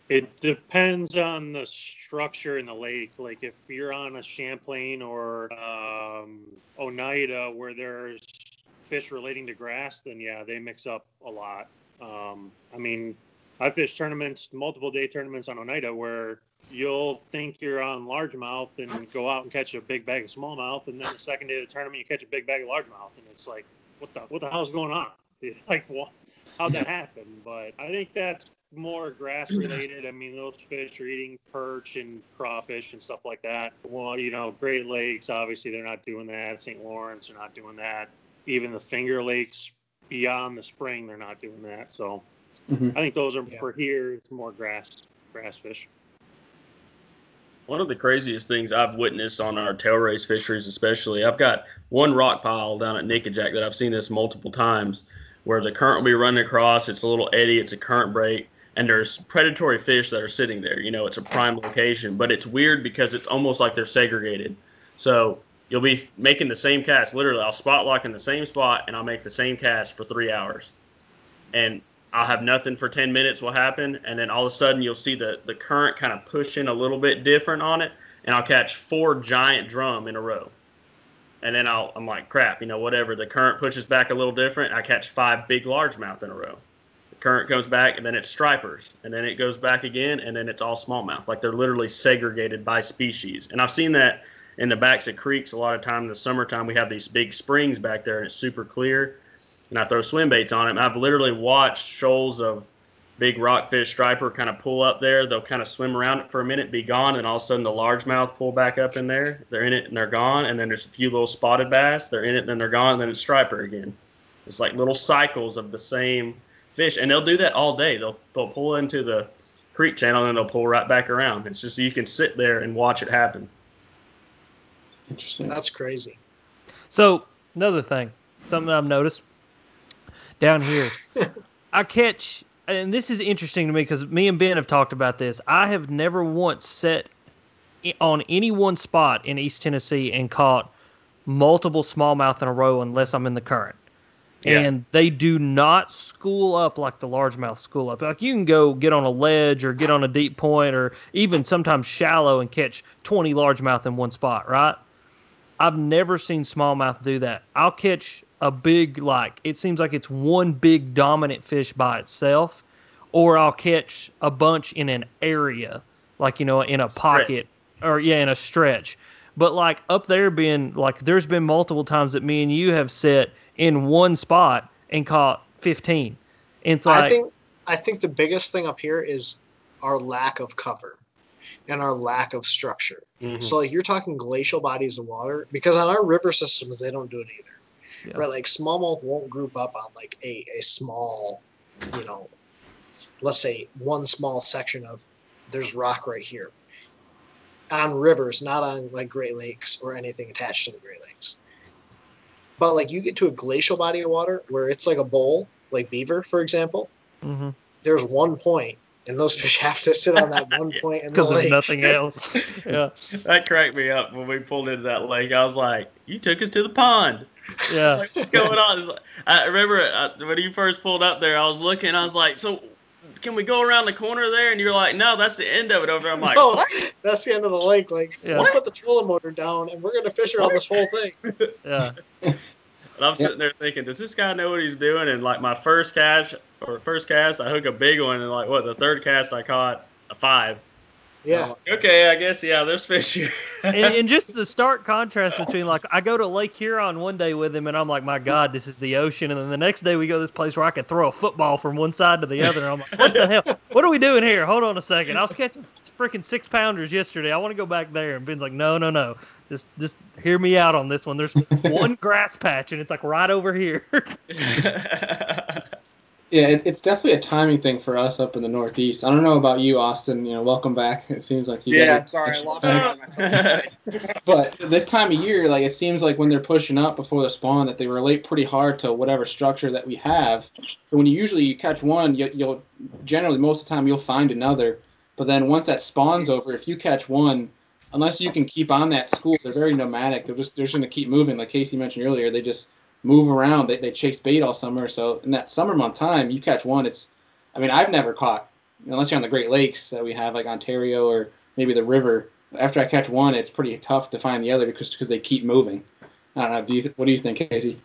It depends on the structure in the lake. Like if you're on a Champlain or um, Oneida where there's fish relating to grass, then yeah, they mix up a lot. Um, I mean, I fish tournaments, multiple day tournaments on Oneida where you'll think you're on largemouth and go out and catch a big bag of smallmouth, and then the second day of the tournament you catch a big bag of largemouth, and it's like, what the what the hell's going on? It's like, how'd that happen? But I think that's more grass related. I mean, those fish are eating perch and crawfish and stuff like that. Well, you know, Great Lakes, obviously, they're not doing that. St. Lawrence, they're not doing that. Even the Finger Lakes beyond the spring, they're not doing that. So Mhm. I think those are Yeah. for here. It's more grass, grass fish. One of the craziest things I've witnessed on our tail race fisheries, especially, I've got one rock pile down at Nickajack that I've seen this multiple times, where the current will be running across. It's a little eddy. It's a current break, and there's predatory fish that are sitting there. You know, it's a prime location, but it's weird because it's almost like they're segregated. So you'll be making the same cast. Literally, I'll spot lock in the same spot, and I'll make the same cast for three hours, and I'll have nothing for 10 minutes will happen. And then all of a sudden you'll see the, the current kind of pushing a little bit different on it. And I'll catch four giant drum in a row. And then I'll, I'm like, crap, you know, whatever. The current pushes back a little different. I catch five big largemouth in a row. The current comes back and then it's stripers. And then it goes back again and then it's all smallmouth. Like they're literally segregated by species. And I've seen that in the backs of creeks a lot of time in the summertime. We have these big springs back there and it's super clear and I throw swim baits on it. I've literally watched shoals of big rockfish striper kind of pull up there. They'll kind of swim around it for a minute, be gone, and all of a sudden the largemouth pull back up in there. They're in it and they're gone. And then there's a few little spotted bass. They're in it and then they're gone. And then it's striper again. It's like little cycles of the same fish, and they'll do that all day. They'll they'll pull into the creek channel and then they'll pull right back around. It's just you can sit there and watch it happen. Interesting. That's crazy. So another thing, something I've noticed down here, I catch, and this is interesting to me because me and Ben have talked about this. I have never once set on any one spot in East Tennessee and caught multiple smallmouth in a row unless I'm in the current. Yeah. And they do not school up like the largemouth school up. Like you can go get on a ledge or get on a deep point or even sometimes shallow and catch 20 largemouth in one spot, right? I've never seen smallmouth do that. I'll catch a big like it seems like it's one big dominant fish by itself, or I'll catch a bunch in an area, like you know, in a Stretch. pocket or yeah, in a stretch. But like up there being like there's been multiple times that me and you have set in one spot and caught fifteen. And it's like I think I think the biggest thing up here is our lack of cover and our lack of structure. Mhm. So like you're talking glacial bodies of water because on our river systems they don't do it either. Yeah. Right, like smallmouth won't group up on like a, a small, you know, let's say one small section of there's rock right here. On rivers, not on like Great Lakes or anything attached to the Great Lakes. But like you get to a glacial body of water where it's like a bowl, like beaver, for example, mhm. there's one point, and those fish have to sit on that one point in the because there's lake. nothing else. yeah, That cracked me up when we pulled into that lake. I was like, "You took us to the pond." Yeah. like, what's going on? Like- I remember uh, when you first pulled up there, I was looking, I was like, so can we go around the corner there? And you're like, no, that's the end of it over there. I'm like, no, what? that's the end of the lake. Like, Yeah. we'll put the trolling motor down, and we're gonna fish around this whole thing. Yeah. And I'm sitting there thinking, does this guy know what he's doing? And like my first catch or first cast, I hook a big one, and like what the third cast I caught a five. Yeah. Like, okay, I guess yeah, there's fish here. and, and just the stark contrast between like I go to Lake Huron one day with him and I'm like, my God, this is the ocean, and then the next day we go to this place where I could throw a football from one side to the other, and I'm like, what the hell? What are we doing here? Hold on a second. I was catching freaking six pounders yesterday. I want to go back there, and Ben's like, no, no, no. Just, just hear me out on this one. There's one grass patch, and it's like right over here. Yeah, it, it's definitely a timing thing for us up in the Northeast. I don't know about you, Austin. You know, welcome back. It seems like you. Yeah, sorry, I lost But this time of year, like it seems like when they're pushing up before the spawn, that they relate pretty hard to whatever structure that we have. So when you usually you catch one, you, you'll generally most of the time you'll find another. But then once that spawn's over, if you catch one, unless you can keep on that school, they're very nomadic. They're just they're just going to keep moving. Like Casey mentioned earlier, they just move around. They, they chase bait all summer. So in that summer month time, you catch one. It's, I mean, I've never caught unless you're on the Great Lakes that we have like Ontario or maybe the river. After I catch one, it's pretty tough to find the other because because they keep moving. I don't know. Do you th- what do you think, Casey?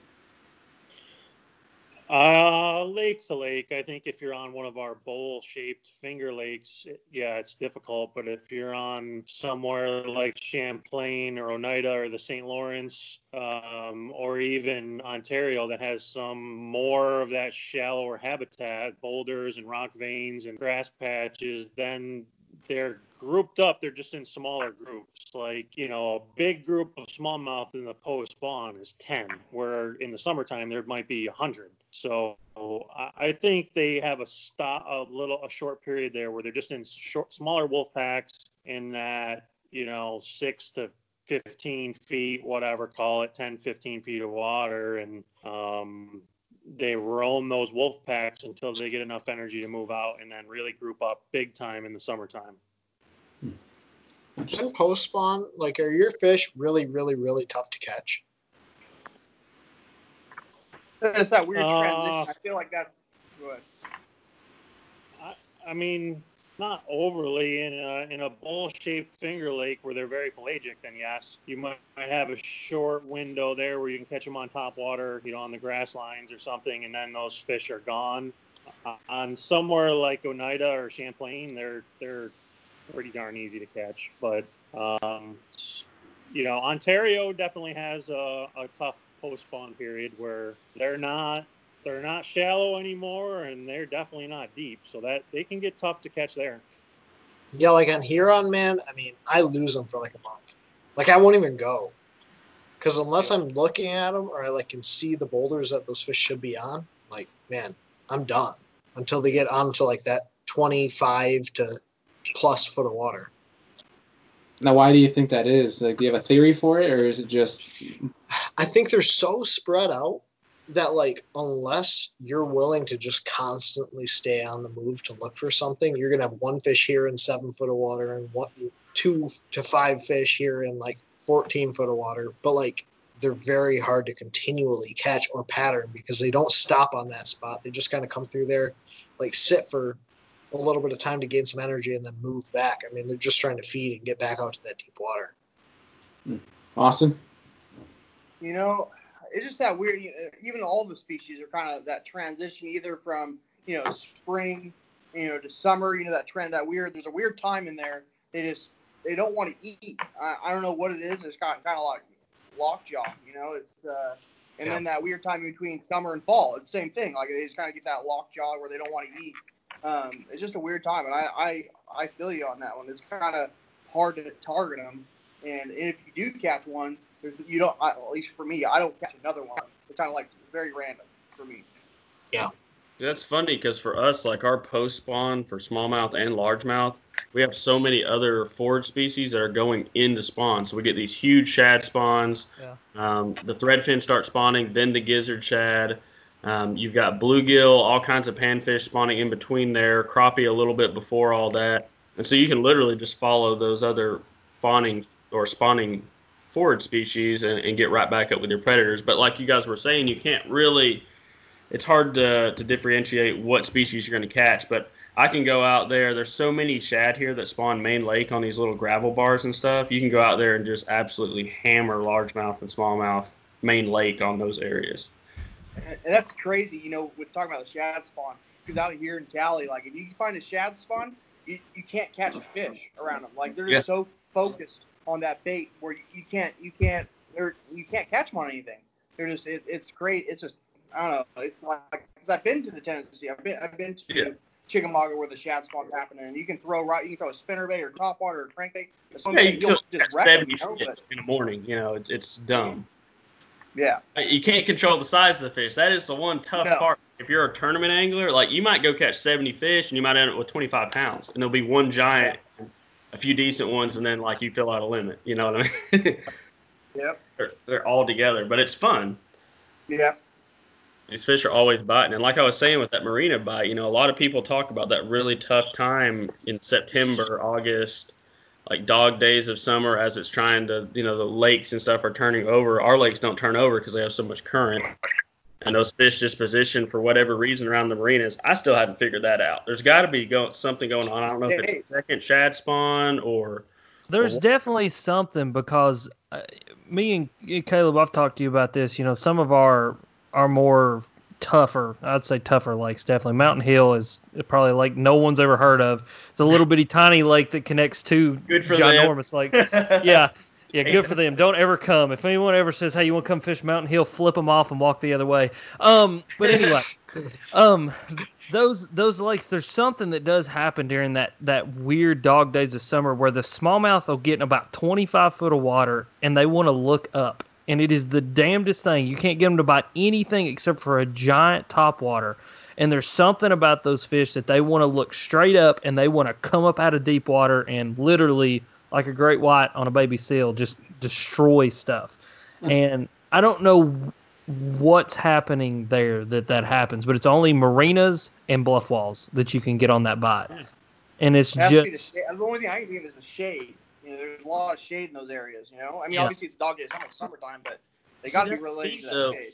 Uh, lake's a lake. I think if you're on one of our bowl-shaped finger lakes, it- yeah, it's difficult. But if you're on somewhere like Champlain or Oneida or the St. Lawrence, um, or even Ontario, that has some more of that shallower habitat, boulders and rock veins and grass patches, then they're grouped up. They're just in smaller groups. Like, you know, a big group of smallmouth in the post spawn is 10, where in the summertime there might be 100. So I, think they have a stop, a little, a short period there where they're just in short, smaller wolf packs in that, you know, six to 15 feet, whatever, call it 10, 15 feet of water. And, um, they roam those wolf packs until they get enough energy to move out and then really group up big time in the summertime. And post spawn, like, are your fish really, really, really tough to catch? It's that weird Uh, transition. I feel like that's good. I mean, not overly in a, in a bowl-shaped finger lake where they're very pelagic. Then yes, you might, might have a short window there where you can catch them on top water, you know, on the grass lines or something, and then those fish are gone. Uh, on somewhere like Oneida or Champlain, they're they're pretty darn easy to catch. But um, you know, Ontario definitely has a, a tough post-spawn period where they're not they're not shallow anymore and they're definitely not deep so that they can get tough to catch there Yeah, like on Huron, man, I mean, I lose them for like a month. Like, I won't even go. Because unless I'm looking at them or I like can see the boulders that those fish should be on, like, man, I'm done until they get onto like that 25 to plus foot of water. Now, why do you think that is? Like, do you have a theory for it, or is it just I think they're so spread out that like unless you're willing to just constantly stay on the move to look for something, you're gonna have one fish here in seven foot of water and one two to five fish here in like fourteen foot of water. But like they're very hard to continually catch or pattern because they don't stop on that spot. They just kind of come through there, like sit for a little bit of time to gain some energy and then move back. I mean, they're just trying to feed and get back out to that deep water. Austin? You know, it's just that weird. Even all the species are kind of that transition, either from you know spring, you know, to summer. You know that trend, that weird. There's a weird time in there. They just they don't want to eat. I, I don't know what it is. It's kind of, kind of like lockjaw. You know, it's uh, and Yeah. then that weird time between summer and fall. It's the same thing. Like they just kind of get that lockjaw where they don't want to eat. Um, it's just a weird time, and I I, I feel you on that one. It's kind of hard to target them, and if you do catch one, there's, you don't. I, at least for me, I don't catch another one. It's kind of like very random for me. Yeah. That's funny because for us, like our post spawn for smallmouth and largemouth, we have so many other forage species that are going into spawn. So we get these huge shad spawns. Yeah. Um, the threadfin start spawning, then the gizzard shad. Um, you've got bluegill, all kinds of panfish spawning in between there, crappie a little bit before all that. And so you can literally just follow those other fawning or spawning forage species and, and get right back up with your predators. But like you guys were saying, you can't really it's hard to, to differentiate what species you're going to catch. But I can go out there. There's so many shad here that spawn main lake on these little gravel bars and stuff. You can go out there and just absolutely hammer largemouth and smallmouth main lake on those areas. And that's crazy, you know, with talking about the shad spawn. Because out here in Cali, like if you find a shad spawn, you, you can't catch a fish around them. Like they're just so focused on that bait where you, you can't you can't they're, you can't catch them on anything. They're just it, it's great. It's just I don't know. It's like because I've been to the Tennessee. I've been I've been to Yeah. Chickamauga where the shad spawn's happening, and you can throw right. You can throw a spinner bait or top water or crankbait. or Yeah, something. you You'll kill just wreck 'em, seventy you know? But, in the morning. You know, it's, it's dumb. Yeah, You can't control the size of the fish. That is the one tough No. part. If you're a tournament angler, like you might go catch 70 fish and you might end up with 25 pounds, and there'll be one giant, a few decent ones, and then like you fill out a limit. You know what I mean? yep, they're, they're all together, but it's fun. yeah. These fish are always biting, and like I was saying with that marina bite, you know, a lot of people talk about that really tough time in September, August, like dog days of summer as it's trying to, you know, the lakes and stuff are turning over. Our lakes don't turn over because they have so much current, and those fish just position for whatever reason around the marinas. I still haven't figured that out. There's got to be go- something going on. I don't know if it's a second shad spawn or There's Well, definitely something because uh, me and Caleb, I've talked to you about this. You know, some of our our more tougher, I'd say tougher lakes, definitely. Melton Hill is probably like no one's ever heard of. It's a little bitty tiny lake that connects two Good for them. ginormous lakes. Yeah. Yeah, good for them. Don't ever come. If anyone ever says, "Hey, you want to come fish Melton Hill?" Flip them off and walk the other way. Um, but anyway, um, those those lakes. There's something that does happen during that that weird dog days of summer where the smallmouth will get in about 25 foot of water and they want to look up, and it is the damnedest thing. You can't get them to bite anything except for a giant topwater. And there's something about those fish that they want to look straight up and they want to come up out of deep water and literally, like a great white on a baby seal, just destroy stuff. Mm. And I don't know what's happening there that that happens, but it's only marinas and bluff walls that you can get on that bite. Mm. And it's It has the, just the only thing I can think of is a shade. You know, there's a lot of shade in those areas. You know, I mean, Yeah. obviously it's dog days, it's not summertime, but they got to be that's the related to that though. shade.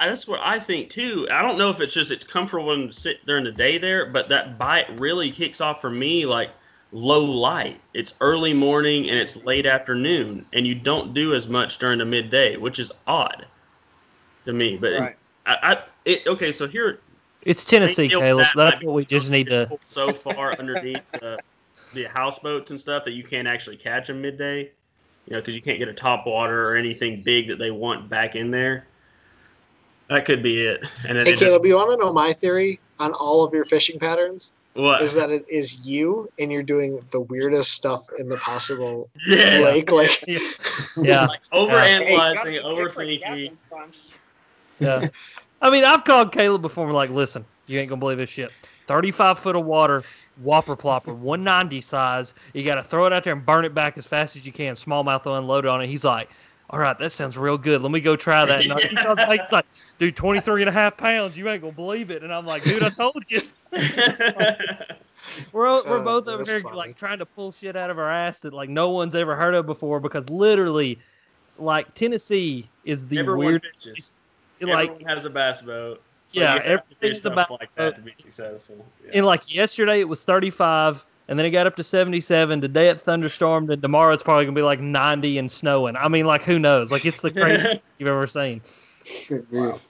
That's what I think too. I don't know if it's just it's comfortable to sit during the day there, but that bite really kicks off for me like low light. It's early morning and it's late afternoon, and you don't do as much during the midday, which is odd to me. But Right. I, I it, okay, so here it's Tennessee, They Caleb. that That's what we just need to. so far underneath the, the houseboats and stuff that you can't actually catch them midday. You know, because you can't get a top water or anything big that they want back in there. That could be it. And then Hey it Caleb, you want to know my theory on all of your fishing patterns? what? Is that it is you and you're doing the weirdest stuff in the possible yes. lake? Like, Yeah, Like Hey, overanalyzing, you gotta be different, overthinking. Yeah. I mean, I've called Caleb before. and like, listen, you ain't gonna believe this shit. Thirty-five foot of water, whopper plopper, one ninety size. You got to throw it out there and burn it back as fast as you can. Smallmouth will unload on it. He's like, all right, that sounds real good. Let me go try that. And I keep on saying, he's like, dude, 23 and a half pounds. You ain't gonna believe it. And I'm like, dude, I told you. We're we're Oh, both over that's here funny. like trying to pull shit out of our ass that like no one's ever heard of before because literally, like Tennessee is the Everyone weird. fishes. Like Everyone has a bass boat. So Yeah, you have to everything's a stuff bass like that to be successful. Yeah. And like yesterday, it was 35, and then it got up to 77. Today it thunderstormed, and tomorrow it's probably gonna be like 90 and snowing. I mean, like who knows? Like it's the craziest you've ever seen. Good grief.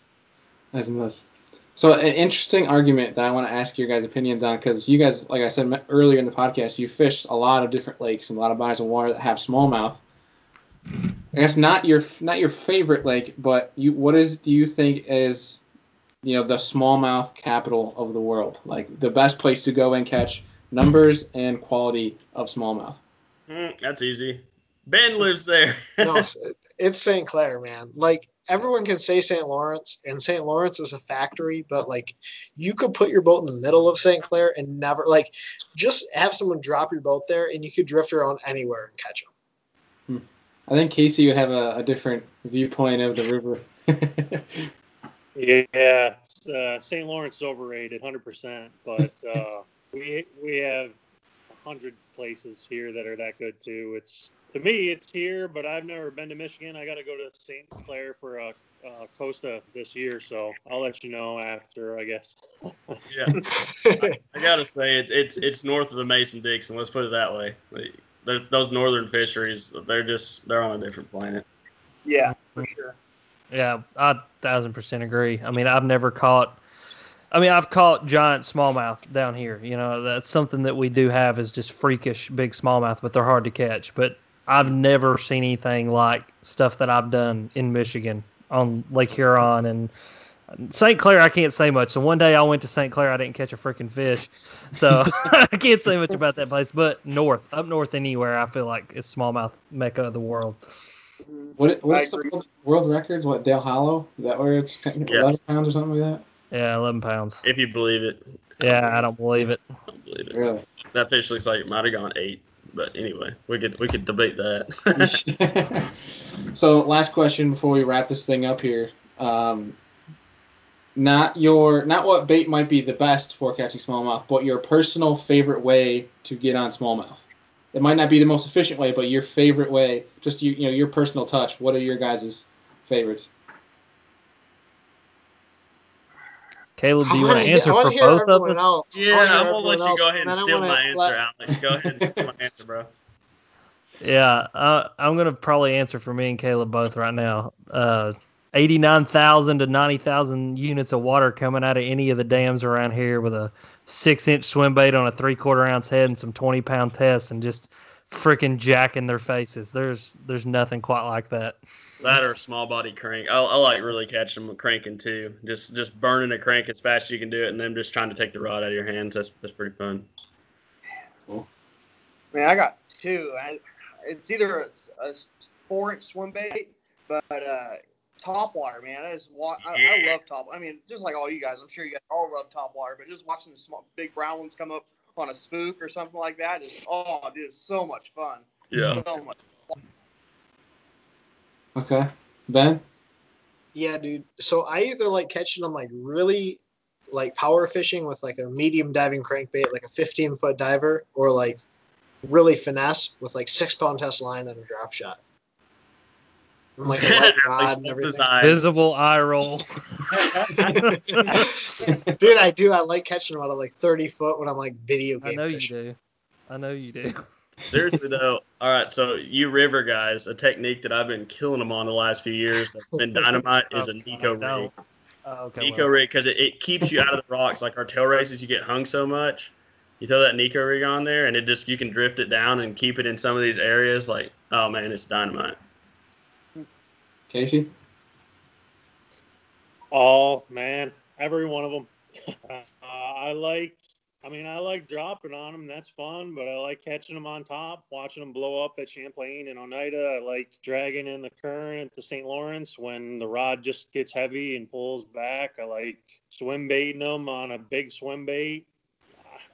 That's nuts. So an interesting argument that I want to ask your guys' opinions on because you guys, like I said earlier in the podcast, you fish a lot of different lakes and a lot of bodies of water that have smallmouth. I guess not your not your favorite lake, but you what is do you think is you know the smallmouth capital of the world? Like the best place to go and catch numbers and quality of smallmouth. Mm, that's easy. Ben lives there. no, it's- it's St. Clair, man. Like everyone can say St. Lawrence, and St. Lawrence is a factory, but like you could put your boat in the middle of St. Clair and never like just have someone drop your boat there, and you could drift around anywhere and catch them. I think Casey would have a, a different viewpoint of the river. Yeah, uh, St. Lawrence overrated, hundred percent. But uh, we we have hundred places here that are that good too. It's to me, it's here, but I've never been to Michigan. I got to go to St. Clair for a uh, Costa this year, so I'll let you know after, I guess. Yeah, I, I gotta say it's it's it's north of the Mason Dixon. Let's put it that way. Like, those northern fisheries, they're just they're on a different planet. Yeah, for sure. Yeah, I thousand percent agree. I mean, I've never caught. I mean, I've caught giant smallmouth down here. You know, that's something that we do have is just freakish big smallmouth, but they're hard to catch. But I've never seen anything like stuff that I've done in Michigan on Lake Huron and St. Clair. I can't say much. So one day I went to St. Clair, I didn't catch a freaking fish, so I can't say much about that place. But north, up north, anywhere, I feel like it's smallmouth mecca of the world. What what's the world, world records? What Dale Hollow? Is that where it's kind of Yeah. eleven pounds or something like that? Yeah, eleven pounds. If you believe it, Yeah, I don't believe it. I don't believe that? it. Really? That fish looks like it might have gone eight, but anyway, we could we could debate that. so last question before we wrap this thing up here. Um, not your not what bait might be the best for catching smallmouth, but your personal favorite way to get on smallmouth. It might not be the most efficient way, but your favorite way, just you, you know, your personal touch. What are your guys' favorites? Caleb, do you want wanna answer for both of us? else. Yeah, I'm gonna let you else, go ahead and and steal my answer, let- Alex. Go ahead and steal my answer, bro. Yeah, uh, I'm gonna probably answer for me and Caleb both right now. Uh, Eighty-nine thousand to ninety thousand units of water coming out of any of the dams around here with a six-inch swim bait on a three-quarter ounce head and some twenty-pound tests, and just freaking jacking their faces. There's there's nothing quite like that. That or small body crank. I, I like really catching them cranking too. Just just burning a crank as fast as you can do it, and then just trying to take the rod out of your hands. That's that's pretty fun. Cool. Man, I got two. I, it's either a, a four inch swim bait, but uh, top water, man. I just wa- I, I love top. I mean, just like all you guys, I'm sure you guys all love top water. But just watching the small, big brown ones come up on a spook or something like that is oh, dude, it's so much fun. Yeah. So much. Okay, Ben. Yeah, dude. So I either like catching them like really like power fishing with like a medium diving crankbait, like a 15 foot diver, or like really finesse with like six pound test line and a drop shot. Oh and like a light rod and everything. Visible eye roll. Dude, I do. I like catching them out of like 30 foot when I'm like video I game know you do. I know you do. Seriously though, all right. So you river guys, a technique that I've been killing them on the last few years that's been dynamite is a oh, Neko rig. No. Oh, okay. Neko well. rig because it, it keeps you out of the rocks. Like our tail races, you get hung so much. You throw that Neko rig on there, and it just you can drift it down and keep it in some of these areas. Like, oh man, it's dynamite. Casey. Oh man, every one of them. Uh, I like. I mean, I like dropping on them. That's fun, but I like catching them on top, watching them blow up at Champlain and Oneida. I like dragging in the current at the St. Lawrence when the rod just gets heavy and pulls back. I like swim baiting them on a big swim bait.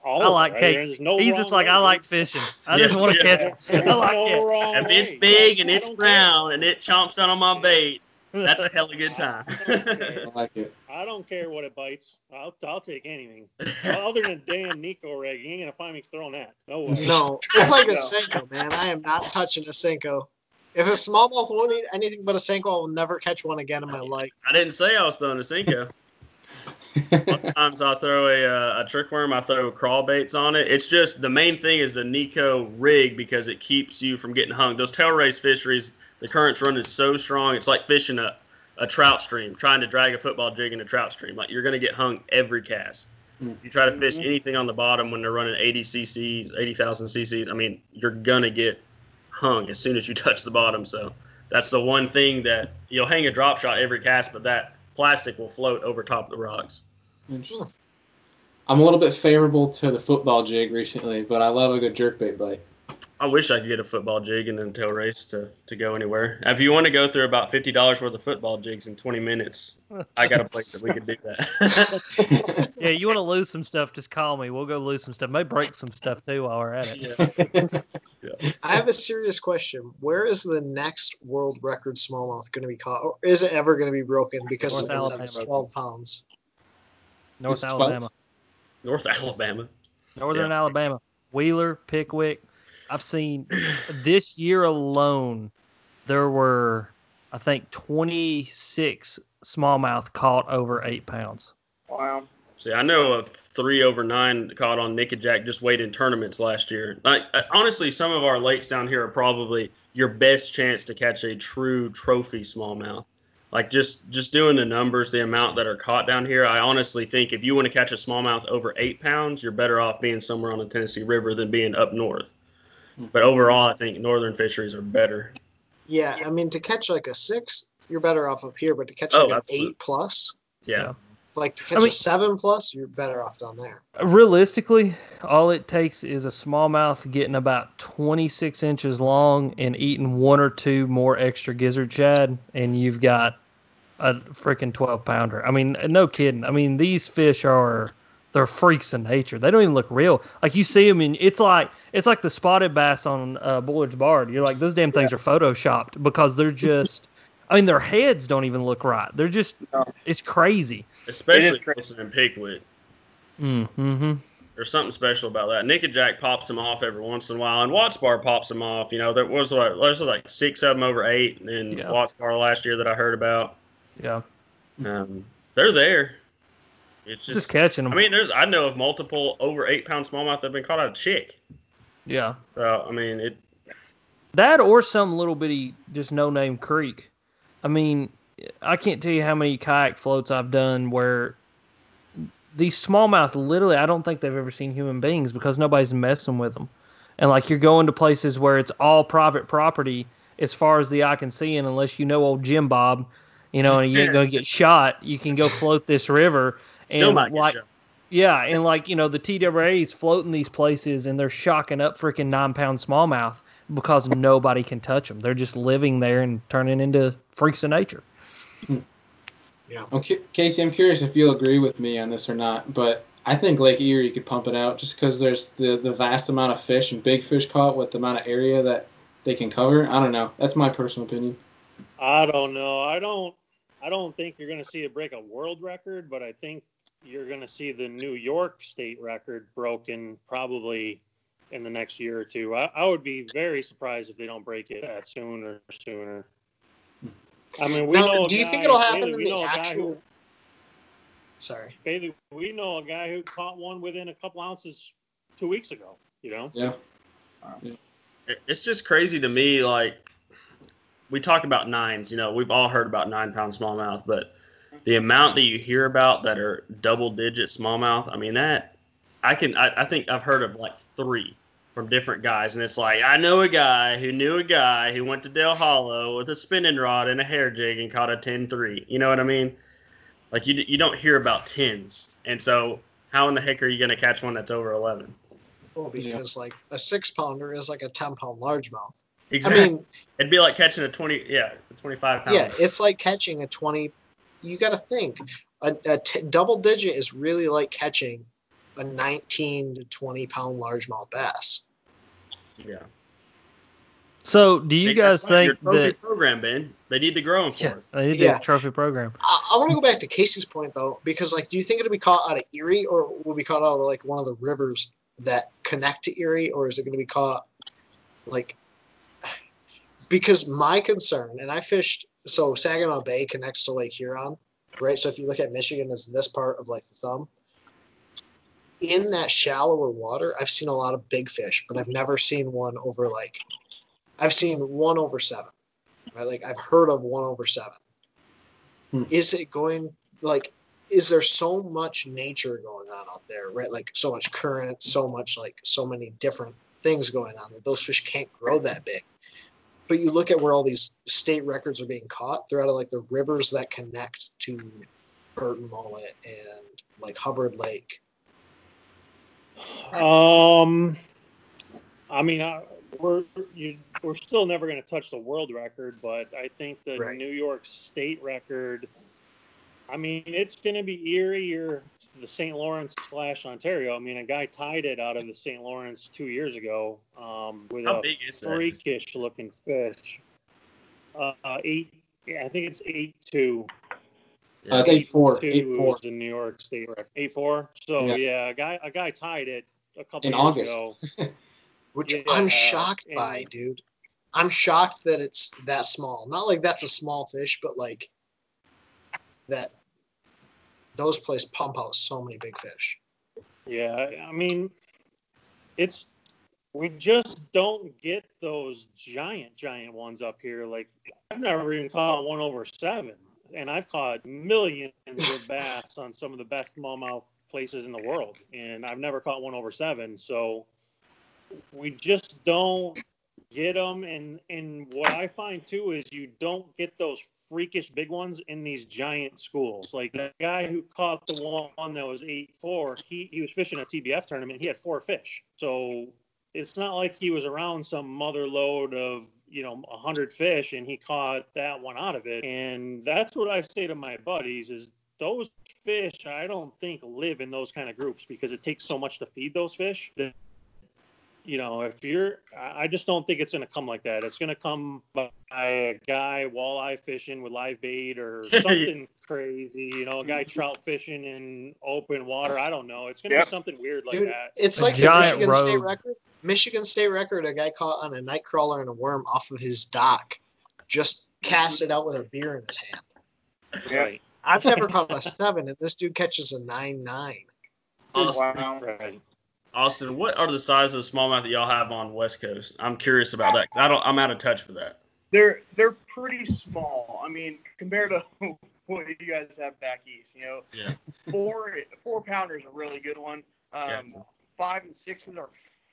All I like right? Case. No He's just like way, I like fishing. I just want to catch There's them. I like no it. wrong If it's big and it's don't care. brown and it chomps down on my bait, that's a hell of a good time. I like it. I don't care what it bites. I'll, I'll take anything. Other than a damn Neko rig, you ain't gonna find me throwing that. No way. No, it's like a No. Senko, man. I am not touching a Senko. If a smallmouth won't eat anything but a Senko, I will never catch one again in my life. I didn't say I was throwing a Senko. Sometimes I throw a, uh, a trick worm. I throw crawl baits on it. It's just the main thing is the Neko rig because it keeps you from getting hung. Those tail race fisheries, the current's running so strong. It's like fishing a, a trout stream, trying to drag a football jig in a trout stream. Like you're going to get hung every cast. You try to fish Mhm. anything on the bottom when they're running 80 cc's, 80,000 cc's. I mean, you're going to get hung as soon as you touch the bottom. So that's the one thing that you'll hang a drop shot every cast, but that plastic will float over top of the rocks. I'm a little bit favorable to the football jig recently, but I love a good jerkbait bite. I wish I could get a football jig and then tail race to, to go anywhere. If you want to go through about fifty dollars worth of football jigs in twenty minutes, I got a place that we could do that. Yeah, you want to lose some stuff? Just call me. We'll go lose some stuff. May break some stuff too while we're at it. I have a serious question. Where is the next world record smallmouth going to be caught? Or is it ever going to be broken because North of it's Alabama. 12 pounds? North It's 12. Alabama, North Alabama. Northern Alabama, Wheeler, Pickwick. I've seen this year alone. There were, I think, 26 smallmouth caught over eight pounds. Wow. See, I know of three over nine caught on Nickajack just weighed in tournaments last year. Like uh, honestly, some of our lakes down here are probably your best chance to catch a true trophy smallmouth. like just just doing the numbers, the amount that are caught down here, I honestly think if you want to catch a smallmouth over eight pounds, you're better off being somewhere on the Tennessee River than being up north. But overall, I think northern fisheries are better. Yeah, I mean to catch like a six, you're better off up here, but to catch Oh, like an absolutely. eight plus, Yeah, like to catch mean- a seven plus, you're better off down there. Realistically, all it takes is a smallmouth getting about 26 inches long and eating one or two more extra gizzard shad, and you've got a freaking 12 pounder. I mean, no kidding. I mean, these fish are they're freaks of nature. They don't even look real. Like you see them, and it's like it's like the spotted bass on uh, Bullard's Bard. You're like those damn things are photoshopped because they're just. I mean, their heads don't even look right. They're just. No. It's crazy. especially crazy. Wilson and Pickwick. Mm-hmm. There's something special about that. Nickajack pops them off every once in a while, and Watts Bar pops them off. You know, there was like there's like six of them over eight in Yeah. Watts Bar last year that I heard about. Yeah. Um, they're there. It's Just, just, catching them. I mean, there's I know of multiple over eight pound smallmouth that have been caught out of chick. Yeah. So I mean, it That or some little bitty, just no name creek. I mean, I can't tell you how many kayak floats I've done where these smallmouth literally, I don't think they've ever seen human beings because nobody's messing with them. And like you're going to places where it's all private property as far as the eye can see, and unless you know old Jim Bob, you know, and you ain't gonna get shot, you can go float this river. still and might get like, shot. Yeah, and like you know, the TWA's floating these places, and they're shocking up freaking nine pound smallmouth because nobody can touch them. They're just living there and turning into freaks of nature. I'm cu- Casey, I'm curious if you'll agree with me on this or not, but I think Lake Erie could pump it out just because there's the, the vast amount of fish and big fish caught with the amount of area that they can cover. I don't know. That's my personal opinion. I don't know. I don't. I don't think you're going to see it break a world record, but I think you're going to see the New York state record broken probably in the next year or two. I, I would be very surprised if they don't break it that sooner sooner. I mean, we Now, know. do you think it'll happen Bailey, in we the know a guy actual? who- Sorry. Bailey, we know a guy who caught one within a couple ounces two weeks ago. You know. Yeah. It- It's just crazy to me. Like we talk about nines, you know, we've all heard about nine pound smallmouth, but the amount that you hear about that are double digit smallmouth, I mean that I can I, I think I've heard of like three from different guys, and it's like I know a guy who knew a guy who went to Dale Hollow with a spinning rod and a hair jig and caught a 10-3. You know what I mean? Like you you don't hear about tens, and so how in the heck are you going to catch one that's over eleven? Well, because like a six pounder is like a ten pound largemouth. I Exactly. mean, It'd be like catching a twenty, yeah, a twenty-five pound. yeah, it's like catching a twenty. You got to think a, a t- double digit is really like catching a nineteen to twenty pound largemouth bass. yeah. So, do you Hey, guys that's right, think trophy that? program, Ben? They need to grow them for Yeah, us. they need to Yeah. a trophy program. I, I want to go back to Casey's point though, because like, do you think it'll be caught out of Erie, or will it be caught out of like one of the rivers that connect to Erie, or is it going to be caught like? Because my concern, and I fished, so Saginaw Bay connects to Lake Huron, right? So if you look at Michigan as this part of like the thumb, in that shallower water, I've seen a lot of big fish, but I've never seen one over like, I've seen one over seven, right? Like I've heard of one over seven. Hmm. Is it going like is there so much nature going on out there right? Like so much current so much like so many different things going on that those fish can't grow that big but you look at where all these state records are being caught they're out of like the rivers that connect to Burt and Mullett and like hubbard lake Um, I mean, I, we're you, we're still never going to touch the world record, but I think the Right. New York State record. I mean, it's going to be Erie or the St. Lawrence slash Ontario. I mean, a guy tied it out of the St. Lawrence two years ago um, with How a big is that? freakish looking fish. Uh, eight, yeah, I think it's eight two. Uh, it's eight four, two eight four is the New York State record. Eight four. So Yeah. yeah. a guy a guy tied it a couple In years August. ago. which Yeah, i'm shocked and- by dude i'm shocked that it's that small not like that's a small fish but like that those places pump out so many big fish Yeah, I mean, it's we just don't get those giant giant ones up here. Like I've never even caught one over seven. and I've caught millions of bass on some of the best smallmouth places in the world, and I've never caught one over seven. So we just don't get them. And and what I find too is you don't get those freakish big ones in these giant schools. Like the guy who caught the one that was eight four, he he was fishing a TBF tournament. He had four fish. So it's not like he was around some mother load of you know a hundred fish and he caught that one out of it. And that's what I say to my buddies is those fish I don't think live in those kind of groups because it takes so much to feed those fish that you know, if you're, I just don't think it's going to come like that. It's going to come by a guy walleye fishing with live bait or something crazy, you know, a guy trout fishing in open water. I don't know. It's going to Yep. be something weird like Dude, that. It's A like the giant Michigan State record. Michigan State record. A guy caught on a night crawler and a worm off of his dock, just cast it out with a beer in his hand. Yeah. Right. I've never caught a seven, and this dude catches a nine nine. Austin, Wow. Right. Austin, what are the sizes of the smallmouth that y'all have on West Coast? I'm curious about that 'cause I don't. I'm out of touch with that. They're they're pretty small. I mean, compared to what you guys have back east, you know, Yeah. four four pounder is a really good one. Um, Yeah. Five and sixes are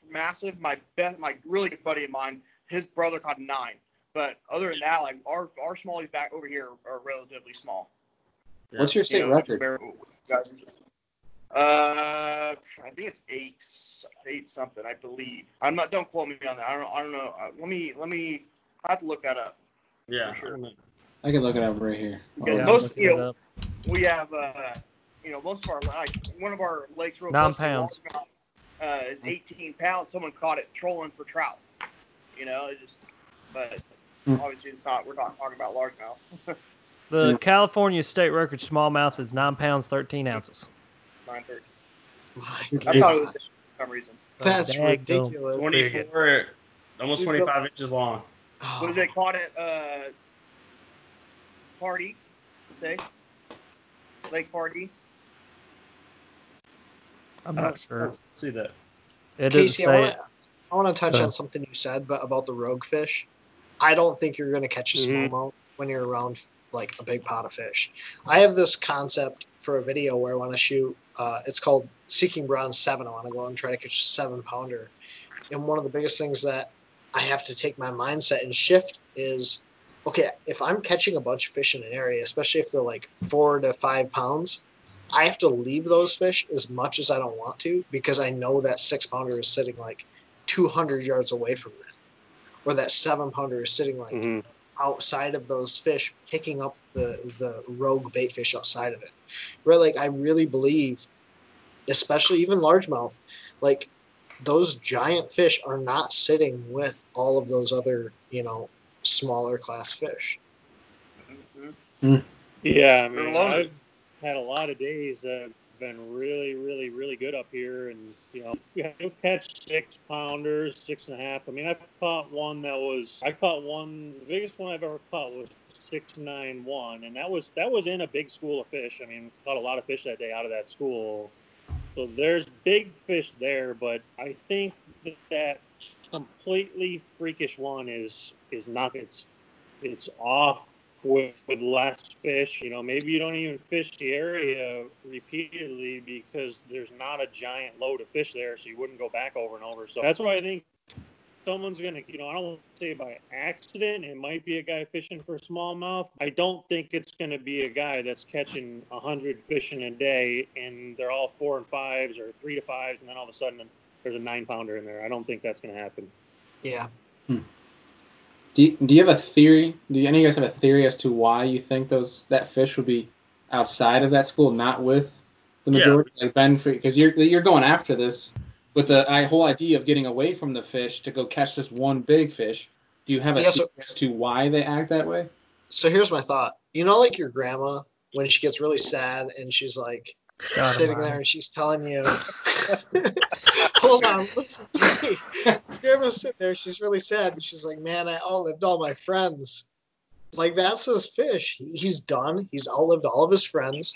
massive. My best, my really good buddy of mine, his brother caught nine. But other than that, like our our smallies back over here are relatively small. What's your you state know, record? Uh, I think it's eight, eight something, I believe. I'm not. Don't quote me on that. I don't. I don't know. Uh, let me. Let me. I have to look that up. Yeah. Sure. I can look it up right here. Because Yeah, most, you know, we have, uh, you know, most of our like one of our lakes real Nine pounds. Largemouth, Uh, is 18 pounds. Someone caught it trolling for trout. You know, it just. But Hmm. obviously, it's not. We're not talking about largemouth. The Yeah. California state record smallmouth is nine pounds thirteen ounces. Nine thirty. My I thought it was for some reason. That's Daggone. ridiculous. 24, almost 25 inches long. Oh, What is it caught at? Uh, party. Say. Lake party. I'm not don't sure. See that? It doesn't Casey, I say want, to, I want to touch Uh. on something you said, but about the rogue fish. I don't think you're going to catch a Mhm. smallmouth when you're around like a big pot of fish. I have this concept for a video where I want to shoot. Uh, it's called Seeking Bronze Seven. I want to go out and try to catch a seven pounder. And one of the biggest things that I have to take my mindset and shift is, okay, if I'm catching a bunch of fish in an area, especially if they're like four to five pounds, I have to leave those fish as much as I don't want to because I know that six pounder is sitting like 200 yards away from that, or that seven pounder is sitting like Mhm. Outside of those fish, picking up the the rogue bait fish outside of it. Where like I really believe, especially even largemouth, like those giant fish are not sitting with all of those other you know smaller class fish. Mm-hmm. Mm. Yeah, I mean, i've had a lot of days that have been really, really, really good up here, and you know, we have catch six pounders, six and a half. I mean, I've caught one that was, I caught one, the biggest one I've ever caught was six nine one, and that was that was in a big school of fish. I mean, caught a lot of fish that day out of that school. So there's big fish there, but I think that, that completely freakish one is is not it's it's off with, with less fish. You know, maybe you don't even fish the area repeatedly because there's not a giant load of fish there, so you wouldn't go back over and over. So that's why I think someone's gonna, you know, I don't want to say by accident, it might be a guy fishing for smallmouth. I don't think it's gonna be a guy that's catching a hundred fish in a day and they're all four and fives or three to fives, and then all of a sudden there's a nine pounder in there. I don't think that's gonna happen. Yeah, hmm. Do you, do you have a theory? Do you, any of you guys have a theory as to why you think those that fish would be outside of that school, not with the Yeah. majority? Like Ben, because you're you're going after this with the whole idea of getting away from the fish to go catch this one big fish. Do you have a Yes, theory as to why they act that way? so here's my thought. You know, like your grandma when she gets really sad and she's like God sitting there and she's telling you, "Hold on, listen to me." Grandma's sitting there, she's really sad, and she's like, "Man, I outlived all my friends." Like that's his fish. He's done. He's outlived all of his friends.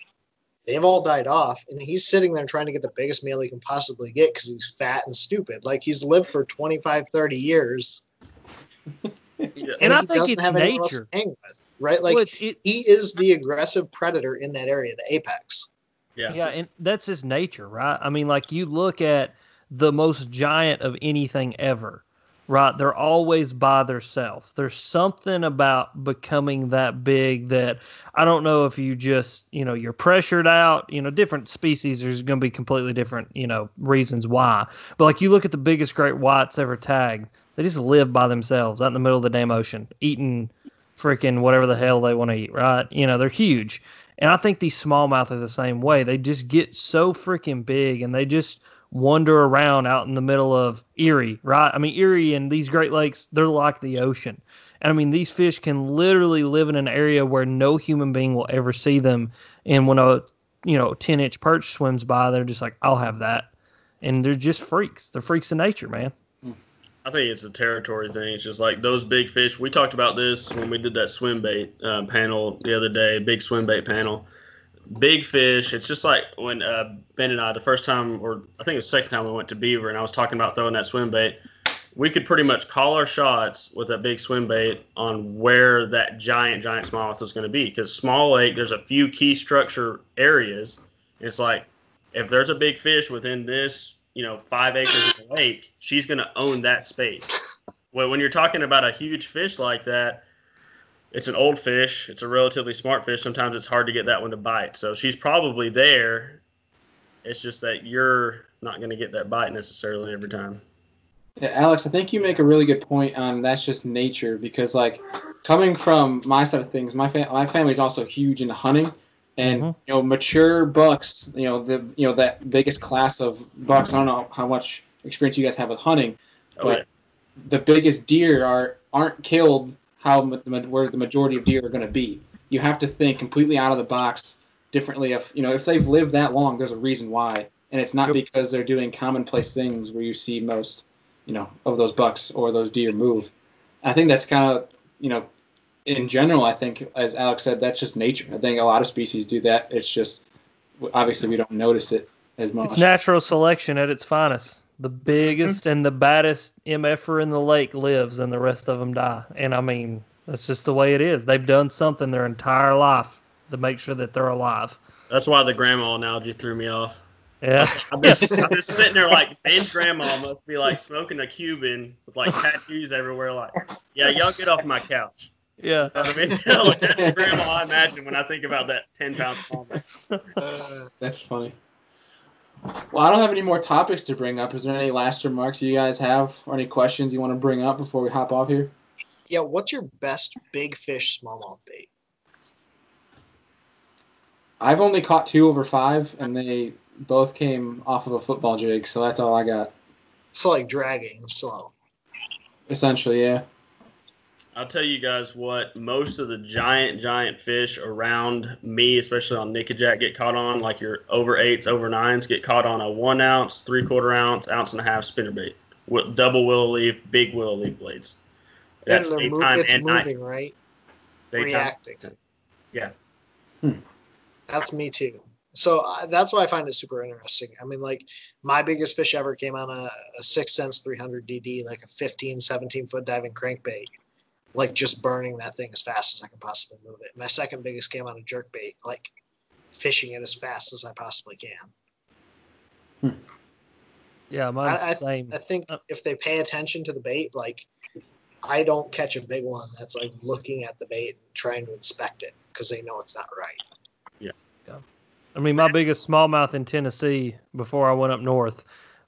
They've all died off, and he's sitting there trying to get the biggest meal he can possibly get because he's fat and stupid. Like he's lived for 25, 30 years. Yeah. And I he think doesn't it's have anyone else nature. to hang with, right? Like Which it, he is the aggressive predator in that area, the apex. Yeah. yeah, and that's just nature, right? I mean, like you look at the most giant of anything ever, right? They're always by themselves. There's something about becoming that big that I don't know if you just, you know, you're pressured out. You know, different species, there's going to be completely different, you know, reasons why. But like you look at the biggest great whites ever tagged, they just live by themselves out in the middle of the damn ocean, eating freaking whatever the hell they want to eat, right? You know, they're huge. And I think these smallmouth are the same way. They just get so freaking big and they just wander around out in the middle of Erie, right? I mean, Erie and these Great Lakes, they're like the ocean. And I mean, these fish can literally live in an area where no human being will ever see them. And when a, you know, 10 inch perch swims by, they're just like, I'll have that. And they're just freaks. They're freaks of nature, man. I think it's a territory thing. It's just like those big fish. We talked about this when we did that swim bait uh, panel the other day, big swim bait panel. Big fish. It's just like when uh, Ben and I, the first time, or I think it was the second time we went to Beaver, and I was talking about throwing that swim bait. We could pretty much call our shots with that big swim bait on where that giant, giant smallmouth is going to be. Because small lake, there's a few key structure areas. It's like if there's a big fish within this, you know, five acres of the lake, she's going to own that space. Well, when you're talking about a huge fish like that, it's an old fish. It's a relatively smart fish. Sometimes it's hard to get that one to bite. So she's probably there. It's just that you're not going to get that bite necessarily every time. Yeah, Alex, I think you make a really good point on that's just nature because, like, coming from my side of things, my fam- my family's also huge into hunting, and Mhm. you know, mature bucks, you know, the you know that biggest class of bucks. I don't know how much experience you guys have with hunting, Oh, but the biggest deer are aren't killed how ma- the ma- where the majority of deer are going to be. You have to think completely out of the box differently. If you know if they've lived that long, there's a reason why, and it's not Yep. because they're doing commonplace things where you see most you know of those bucks or those deer move. I think that's kind of you know in general. I think as Alex said, that's just nature. I think a lot of species do that. It's just obviously we don't notice it as much. It's natural selection at its finest. The biggest mm-hmm. and the baddest MFer in the lake lives, and the rest of them die. And I mean, that's just the way it is. They've done something their entire life to make sure that they're alive. That's why the grandma analogy threw me off. Yeah. I'm just, I'm just sitting there like Ben's grandma must be like smoking a Cuban with like tattoos everywhere. Like, yeah, y'all get off my couch. Yeah. You know what I mean? like, that's the grandma I imagine when I think about that 10 pound smallmouth. Uh, That's funny. Well, I don't have any more topics to bring up. Is there any last remarks you guys have or any questions you want to bring up before we hop off here? yeah, what's your best big fish smallmouth bait? I've only caught two over five, and they both came off of a football jig, so that's all I got. So like dragging slow. Essentially, yeah. I'll tell you guys what, most of the giant, giant fish around me, especially on Nickajack, get caught on, like your over eights, over nines, get caught on a one ounce, three quarter ounce, ounce and a half spinnerbait. With double willow leaf, big willow leaf blades. That's and they're mo- it's and night. moving, right? Daytime. Reacting. Yeah. Hmm. That's me too. So uh, that's why I find it super interesting. I mean, like my biggest fish ever came on a, a six Sense 300 DD, like a 15, 17 foot diving crankbait, like just burning that thing as fast as I can possibly move it. My second biggest game on a jerk bait, like fishing it as fast as I possibly can. Yeah, mine's I- the same. I think Uh, if they pay attention to the bait, like I don't catch a big one that's like looking at the bait and trying to inspect it because they know it's not right. Yeah. I mean, my biggest smallmouth in Tennessee before I went up north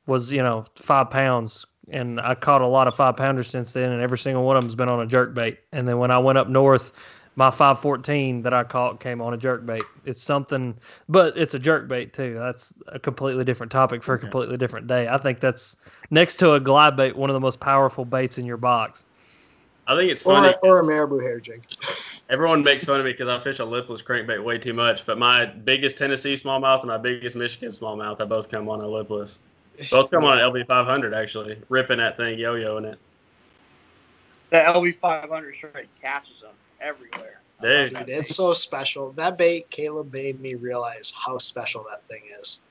was, you know, five pounds. And I caught a lot of five pounders since then, and every single one of them's been on a jerk bait. And then when I went up north, my 514 that I caught came on a jerk bait. It's something, but it's a jerk bait too. That's a completely different topic for a completely different day. I think that's next to a glide bait, one of the most powerful baits in your box. I think it's Or, funny. or a marabou hair jig. Everyone makes fun of me because I fish a lipless crankbait way too much. But my biggest Tennessee smallmouth and my biggest Michigan smallmouth, I both come on a lipless. Both come on an LV500 actually, ripping that thing, yo-yoing it. That LV500 straight catches them everywhere. Dude. Dude, it's so special. That bait, Caleb made me realize how special that thing is.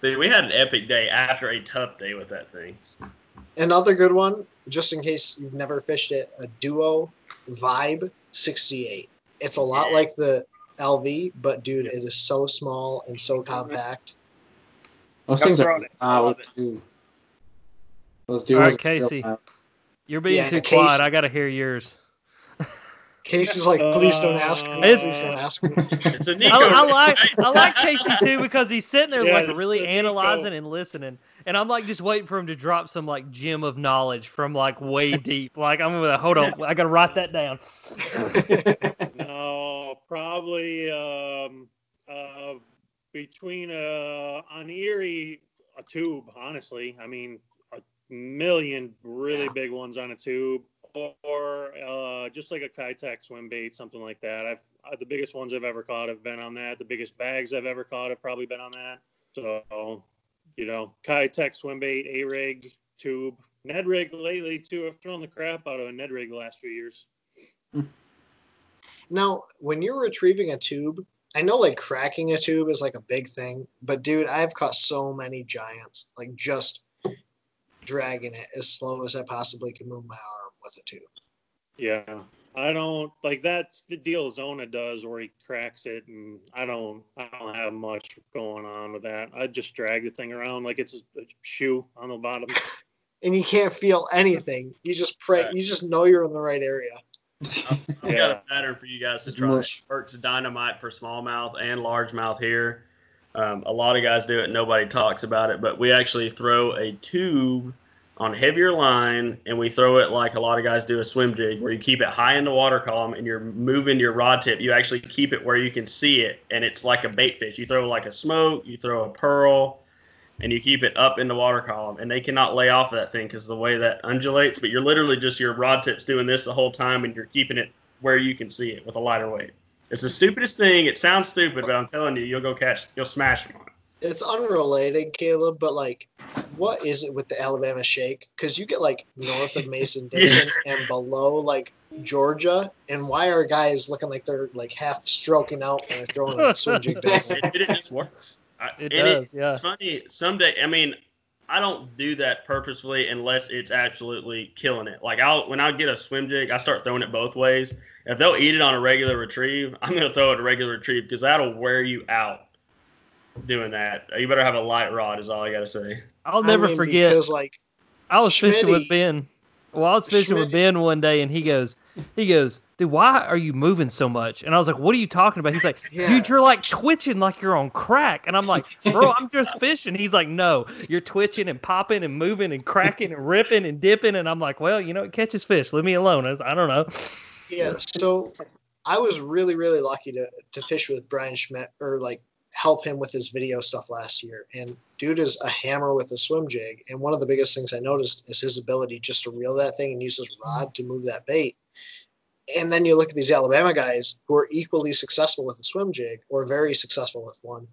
Dude, we had an epic day after a tough day with that thing. Another good one, just in case you've never fished it, a Duo Vibe 68. It's a lot like the LV, but dude, it is so small and so compact. Those I'm things are throwing it. I love loud too. Those All duos right, are Casey. You're being Yeah, too Casey- quiet. I got to hear yours. Case is like, please don't ask me. It's- Please don't ask me. It's a I, Neko. I like I like Casey too because he's sitting there Yeah, like it's really a Neko. analyzing and listening, and I'm like just waiting for him to drop some like gem of knowledge from like way deep. Like I'm gonna hold on, I gotta write that down. No, probably um, uh, between uh, on Erie, a tube. Honestly, I mean, a million really Yeah. big ones on a tube, or uh, just like a Keitech swim bait, something like that. I've uh, the biggest ones I've ever caught have been on that. The biggest bags I've ever caught have probably been on that. So, you know, Keitech swim bait, a rig, tube, Ned rig lately too. I've thrown the crap out of a Ned rig the last few years. Now, when you're retrieving a tube, I know like cracking a tube is like a big thing, but dude, I've caught so many giants, like just dragging it as slow as I possibly can move my arm with a tube. Yeah, I don't like that's the deal Zona does where he cracks it, and I don't, I don't have much going on with that. I just drag the thing around like it's a, shoe on the bottom. And you can't feel anything. You just pray. Right. You just know you're in the right area. I've got Yeah. a pattern for you guys to It's try. mush. It works dynamite for smallmouth and largemouth here. Um, a lot of guys do it. Nobody talks about it, but we actually throw a tube on heavier line, and we throw it like a lot of guys do a swim jig, where you keep it high in the water column, and you're moving your rod tip. You actually keep it where you can see it, and it's like a bait fish. You throw like a smoke, you throw a pearl, and you keep it up in the water column, and they cannot lay off of that thing because the way that undulates. But you're literally just your rod tips doing this the whole time, and you're keeping it where you can see it with a lighter weight. It's the stupidest thing. It sounds stupid, but I'm telling you, you'll go catch, you'll smash them on it. It's unrelated, Caleb, but like, what is it with the Alabama shake? Because you get like north of Mason Dixon and below like Georgia, and why are guys looking like they're like half stroking out when they're throwing a swim jig? It, it just works. I, It and does, yeah. It's funny. Someday, I mean, I don't do that purposefully unless it's absolutely killing it. Like I'll when I get a swim jig, I start throwing it both ways. If they'll eat it on a regular retrieve, I'm gonna throw it a regular retrieve because that'll wear you out. Doing that, you better have a light rod. Is all I gotta say. I'll I never mean, forget. because like I was fishing with Ben. Well, I was fishing with Ben one day, and he goes, he goes, dude, why are you moving so much? And I was like, what are you talking about? He's like, Yeah. dude, you're like twitching like you're on crack. And I'm like, bro, I'm just fishing. He's like, no, you're twitching and popping and moving and cracking and ripping and dipping. And I'm like, well, you know, it catches fish. Leave me alone. I, was- I don't know. Yeah, so I was really, really lucky to to fish with Bryan Schmitt or like help him with his video stuff last year. And dude is a hammer with a swim jig. And one of the biggest things I noticed is his ability just to reel that thing and use his rod to move that bait. And then you look at these Alabama guys who are equally successful with a swim jig or very successful with one,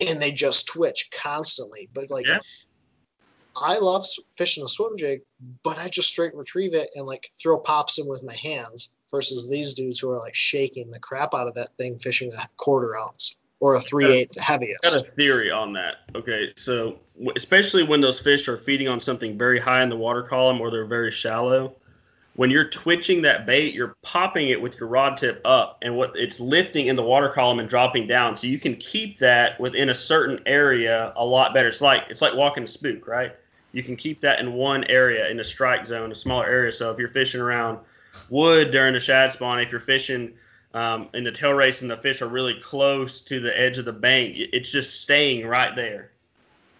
and they just twitch constantly. But like, Yeah. I love fishing a swim jig, but I just straight retrieve it and like throw pops in with my hands versus these dudes who are like shaking the crap out of that thing fishing a quarter ounce or a three eighth got a theory on that. Okay, so especially when those fish are feeding on something very high in the water column or they're very shallow, when you're twitching that bait, you're popping it with your rod tip up, and what it's lifting in the water column and dropping down. So you can keep that within a certain area a lot better. It's like it's like walking a spook, right? You can keep that in one area in a strike zone, a smaller area. So if you're fishing around wood during the shad spawn, if you're fishing um, in the tail race and the fish are really close to the edge of the bank, it's just staying right there.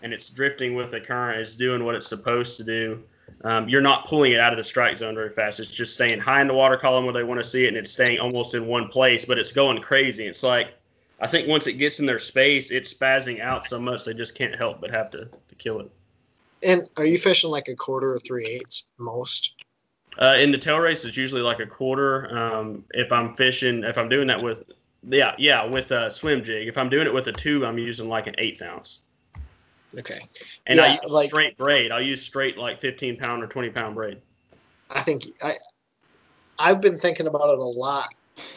And it's drifting with the current. It's doing what it's supposed to do. Um, you're not pulling it out of the strike zone very fast. It's just staying high in the water column where they want to see it, and it's staying almost in one place, but it's going crazy. It's like, I think once it gets in their space, it's spazzing out so much they just can't help but have to, to kill it. And are you fishing like a quarter or three eighths most? Uh, in the tail race, it's usually like a quarter. Um, if I'm fishing, if I'm doing that with, yeah, yeah, with a swim jig. If I'm doing it with a tube, I'm using like an eighth ounce. Okay. And I use like- straight braid. I'll use straight like 15 pound or 20 pound braid. I think I I've been thinking about it a lot,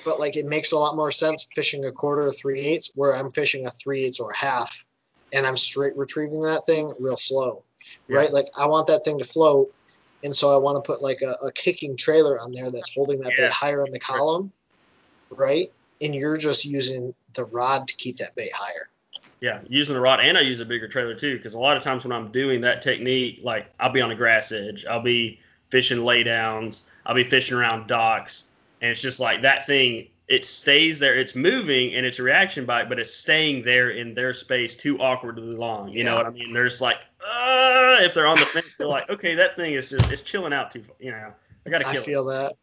but like it makes a lot more sense fishing a quarter or three eighths where I'm fishing a three eighths or a half, and I'm straight retrieving that thing real slow. Yeah. right? Like I want that thing to float, and so I want to put like a, a kicking trailer on there that's holding that Yeah. bait higher in the column, right? And you're just using the rod to keep that bait higher. Yeah, using the rod, and I use a bigger trailer too, because a lot of times when I'm doing that technique, like I'll be on a grass edge, I'll be fishing laydowns, I'll be fishing around docks, and it's just like that thing. It stays there. It's moving and it's a reaction bite, but it's staying there in their space too awkwardly long. You know what I mean? There's like, uh, if they're on the fence, they're like, okay, that thing is just it's chilling out too. far. You know, I gotta I kill it. feel that.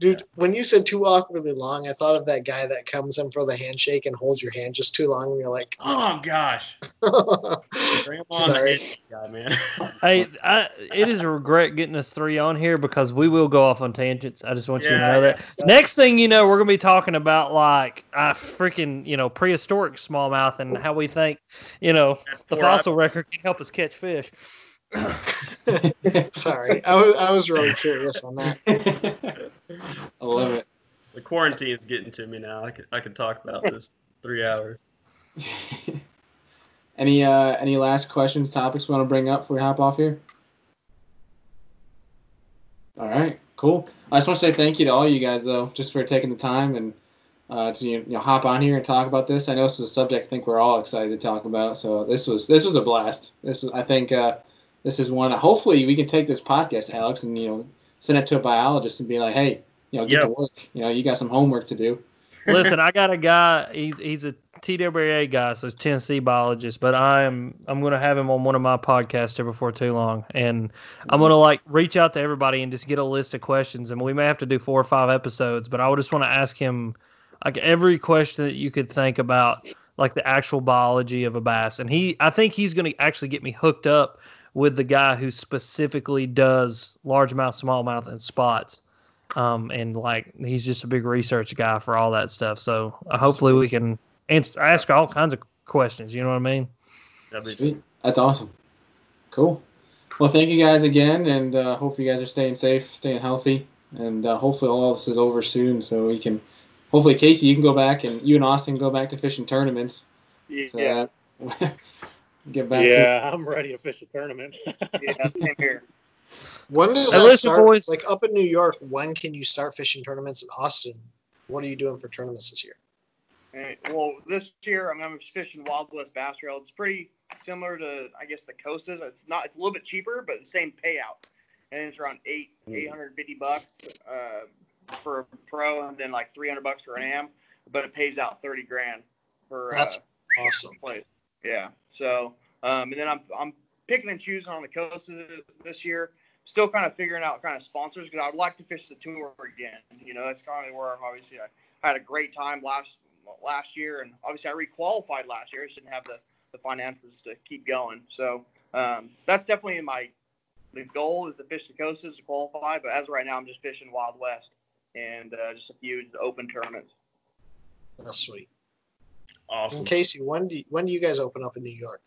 Dude, when you said too awkwardly long, I thought of that guy that comes in for the handshake and holds your hand just too long, and you're like, Oh gosh, bring 'em on Sorry. the man. Hey, I, it is a regret getting us three on here because we will go off on tangents. I just want you to know that. Next thing you know, we're gonna be talking about like uh, freaking you know prehistoric smallmouth and how we think you know the Poor eye- fossil record can help us catch fish. Sorry, I was I was really curious on that. I love it. The quarantine's getting to me now. I could I could talk about this three hours. any uh any last questions, topics we want to bring up before we hop off here? All right, cool. I just want to say thank you to all you guys though, just for taking the time and uh, to you know hop on here and talk about this. I know this is a subject I think we're all excited to talk about. So this was this was a blast. This was I think uh, this is one. Hopefully we can take this podcast, Alex, and you know send it to a biologist and be like, hey, you know, get Yeah. to work. You know, you got some homework to do. Listen, I got a guy. He's he's a TWA guy, so he's Tennessee biologist. But I'm I'm gonna have him on one of my podcasts here before too long, and I'm gonna like reach out to everybody and just get a list of questions. And we may have to do four or five episodes, but I would just want to ask him like every question that you could think about, like the actual biology of a bass. And he, I think he's gonna actually get me hooked up with the guy who specifically does largemouth, smallmouth, and spots um, and like he's just a big research guy for all that stuff. So uh, hopefully we can answer, ask all kinds of questions. You know what I mean? Sweet. That's awesome. Cool. Well, thank you guys again, and uh, hope you guys are staying safe, staying healthy, and uh, hopefully all this is over soon, so we can. Hopefully, Casey, you can go back, and you and Austin go back to fishing tournaments. So Yeah, that- get back. To, Yeah, I'm ready to fish a tournament. yeah, same here. When does Hey, that listen, start? boys. Like up in New York, when can you start fishing tournaments in Austin? What are you doing for tournaments this year? And, well, this year I'm, I'm fishing Wild West Bass Trail. It's pretty similar to, I guess, the coast is. It's not. It's a little bit cheaper, but the same payout, and it's around eight eight hundred fifty bucks uh, for a pro, and then like three hundred bucks for an am. But it pays out thirty grand for uh, That's awesome. place. Yeah. So, um, and then I'm I'm picking and choosing on the coast this year. Still kind of figuring out kind of sponsors because I would like to fish the tour again. You know, that's kind of where I'm obviously I had a great time last last year, and obviously I requalified last year. I just didn't have the the finances to keep going. So um, that's definitely my the goal is to fish the coast to qualify. But as of right now, I'm just fishing Wild West and uh, just a few open tournaments. That's sweet. Awesome. And Casey, when do you, when do you guys open up in New York?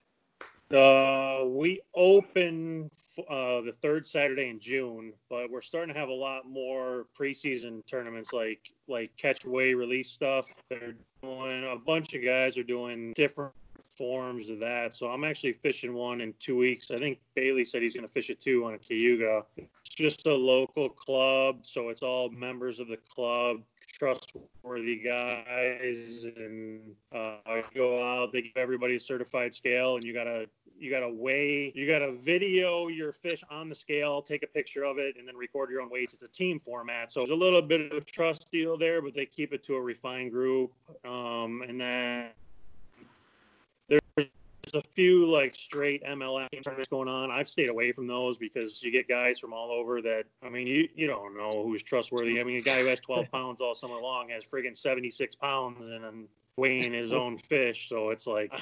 Uh, we open uh, the third Saturday in June, but we're starting to have a lot more preseason tournaments like like catch away release stuff. They're doing a bunch of guys are doing different forms of that. So I'm actually fishing one in two weeks. I think Bailey said he's going to fish it too on a Cayuga. It's just a local club, so it's all members of the club trustworthy guys and uh, go out they give everybody a certified scale and you gotta you gotta weigh you gotta video your fish on the scale take a picture of it and then record your own weights. It's a team format so there's a little bit of a trust deal there but they keep it to a refined group um, and then there's a few like straight MLM tournaments going on. I've stayed away from those because you get guys from all over that. I mean, you you don't know who's trustworthy. I mean, a guy who has 12 pounds all summer long has friggin' 76 pounds and and weighing his own fish. So it's like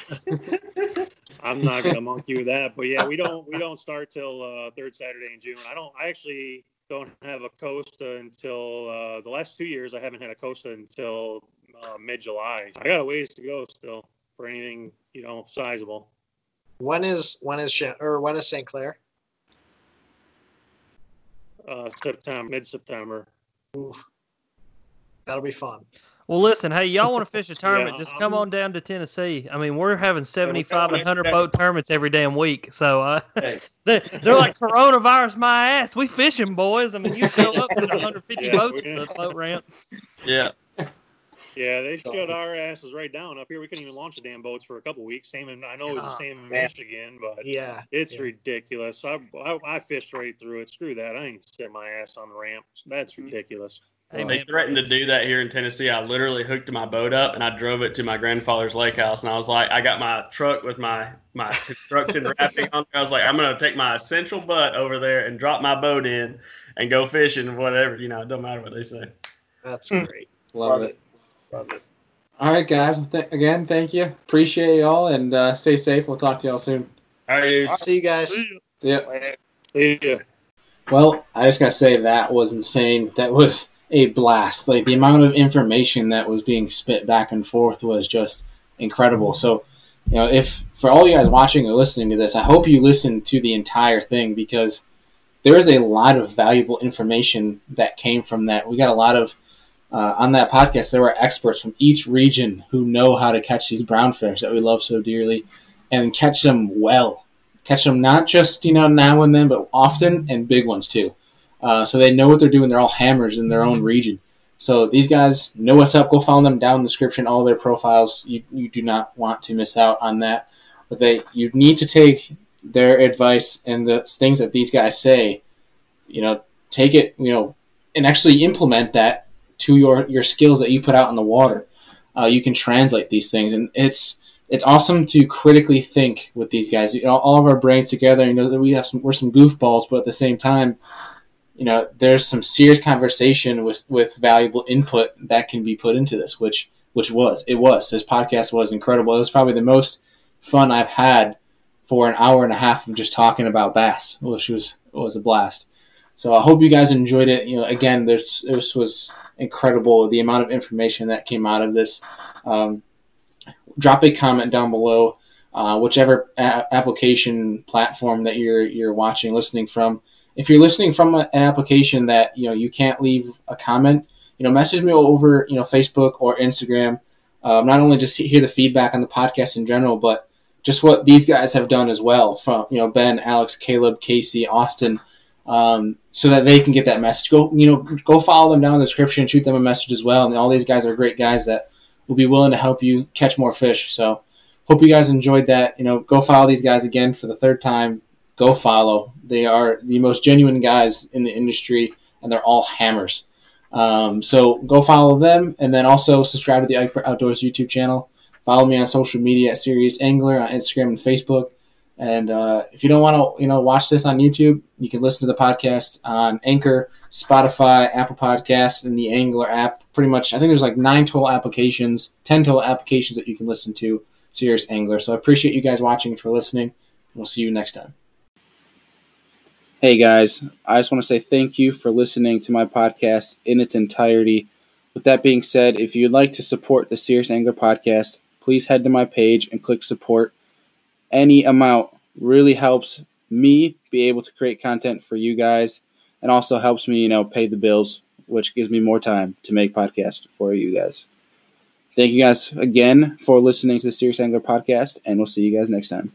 I'm not gonna monkey with that. But yeah, we don't we don't start till uh, third Saturday in June. I don't. I actually don't have a Costa until uh, the last two years. I haven't had a Costa until uh, mid July. I got a ways to go still for anything you know sizable. When is when is or when is St. Clair? Uh, September, mid September. Oof. That'll be fun. Well, listen, hey, y'all want to fish a tournament? Yeah, just come I'm- on down to Tennessee. I mean, we're having seventy-five and hundred boat tournaments every damn week. So uh, Hey, they, they're like coronavirus, my ass. We fishing, boys. I mean, you show up with 150 Yeah, boats at the boat ramp. yeah. Yeah, they shut our asses right down up here. We couldn't even launch the damn boats for a couple weeks. Same in I know it was the same in man. Michigan, but Yeah. it's yeah. ridiculous. I, I I fished right through it. Screw that. I ain't set my ass on the ramp. That's Mm-hmm. ridiculous. Hey, They threatened to do that here in Tennessee. I literally hooked my boat up and I drove it to my grandfather's lake house. And I was like, I got my truck with my my construction wrapping on. I was like, I'm gonna take my essential butt over there and drop my boat in and go fishing, whatever. You know, it don't matter what they say. That's Hmm. great. Love it. Love it. All right, guys. Th- again, thank you. Appreciate you all, and uh, stay safe. We'll talk to y'all soon. All right, dudes. See you guys. See ya. Yeah. Well, I just gotta say that was insane. That was a blast. Like the amount of information that was being spit back and forth was just incredible. So, you know, if for all you guys watching or listening to this, I hope you listen to the entire thing because there is a lot of valuable information that came from that. We got a lot of uh, on that podcast. There were experts from each region who know how to catch these brown fish that we love so dearly, and catch them well catch them not just you know now and then, but often and big ones too. Uh, so they know what they're doing. They're all hammers in their own region. So these guys know what's up. Go follow them down in the description. All their profiles. You, you do not want to miss out on that. But they you need to take their advice and the things that these guys say. You know, take it. You know, and actually implement that to your your skills that you put out in the water. Uh, you can translate these things, and it's it's awesome to critically think with these guys. You know, all of our brains together. You know that we have some we're some goofballs, but at the same time, you know, there's some serious conversation with with valuable input that can be put into this. Which which was it was this podcast was incredible. It was probably the most fun I've had for an hour and a half of just talking about bass, which was was a blast. So I hope you guys enjoyed it. You know, again, there's this was incredible the amount of information that came out of this. Um, drop a comment down below, uh, whichever a- application platform that you're you're watching, listening from. If you're listening from a- an application that you know you can't leave a comment, you know, message me over you know Facebook or Instagram. Um, not only just hear the feedback on the podcast in general, but just what these guys have done as well. From you know Ben, Alex, Caleb, Casey, Austin. Um, so that they can get that message. Go, you know, go follow them down in the description, shoot them a message as well. And all these guys are great guys that will be willing to help you catch more fish. So hope you guys enjoyed that. You know, go follow these guys again for the third time. Go follow. They are the most genuine guys in the industry, and they're all hammers. Um, so go follow them, and then also subscribe to the Outdoors YouTube channel. Follow me on social media at Serious Angler on Instagram and Facebook. And uh, if you don't want to, you know, watch this on YouTube, you can listen to the podcast on Anchor, Spotify, Apple Podcasts, and the Angler app. Pretty much, I think there's like nine total applications, ten total applications that you can listen to. Serious Angler. So I appreciate you guys watching and for listening. We'll see you next time. Hey guys, I just want to say thank you for listening to my podcast in its entirety. With that being said, if you'd like to support the Serious Angler podcast, please head to my page and click support. Any amount really helps me be able to create content for you guys and also helps me, you know, pay the bills, which gives me more time to make podcasts for you guys. Thank you guys again for listening to the Serious Angler podcast, and we'll see you guys next time.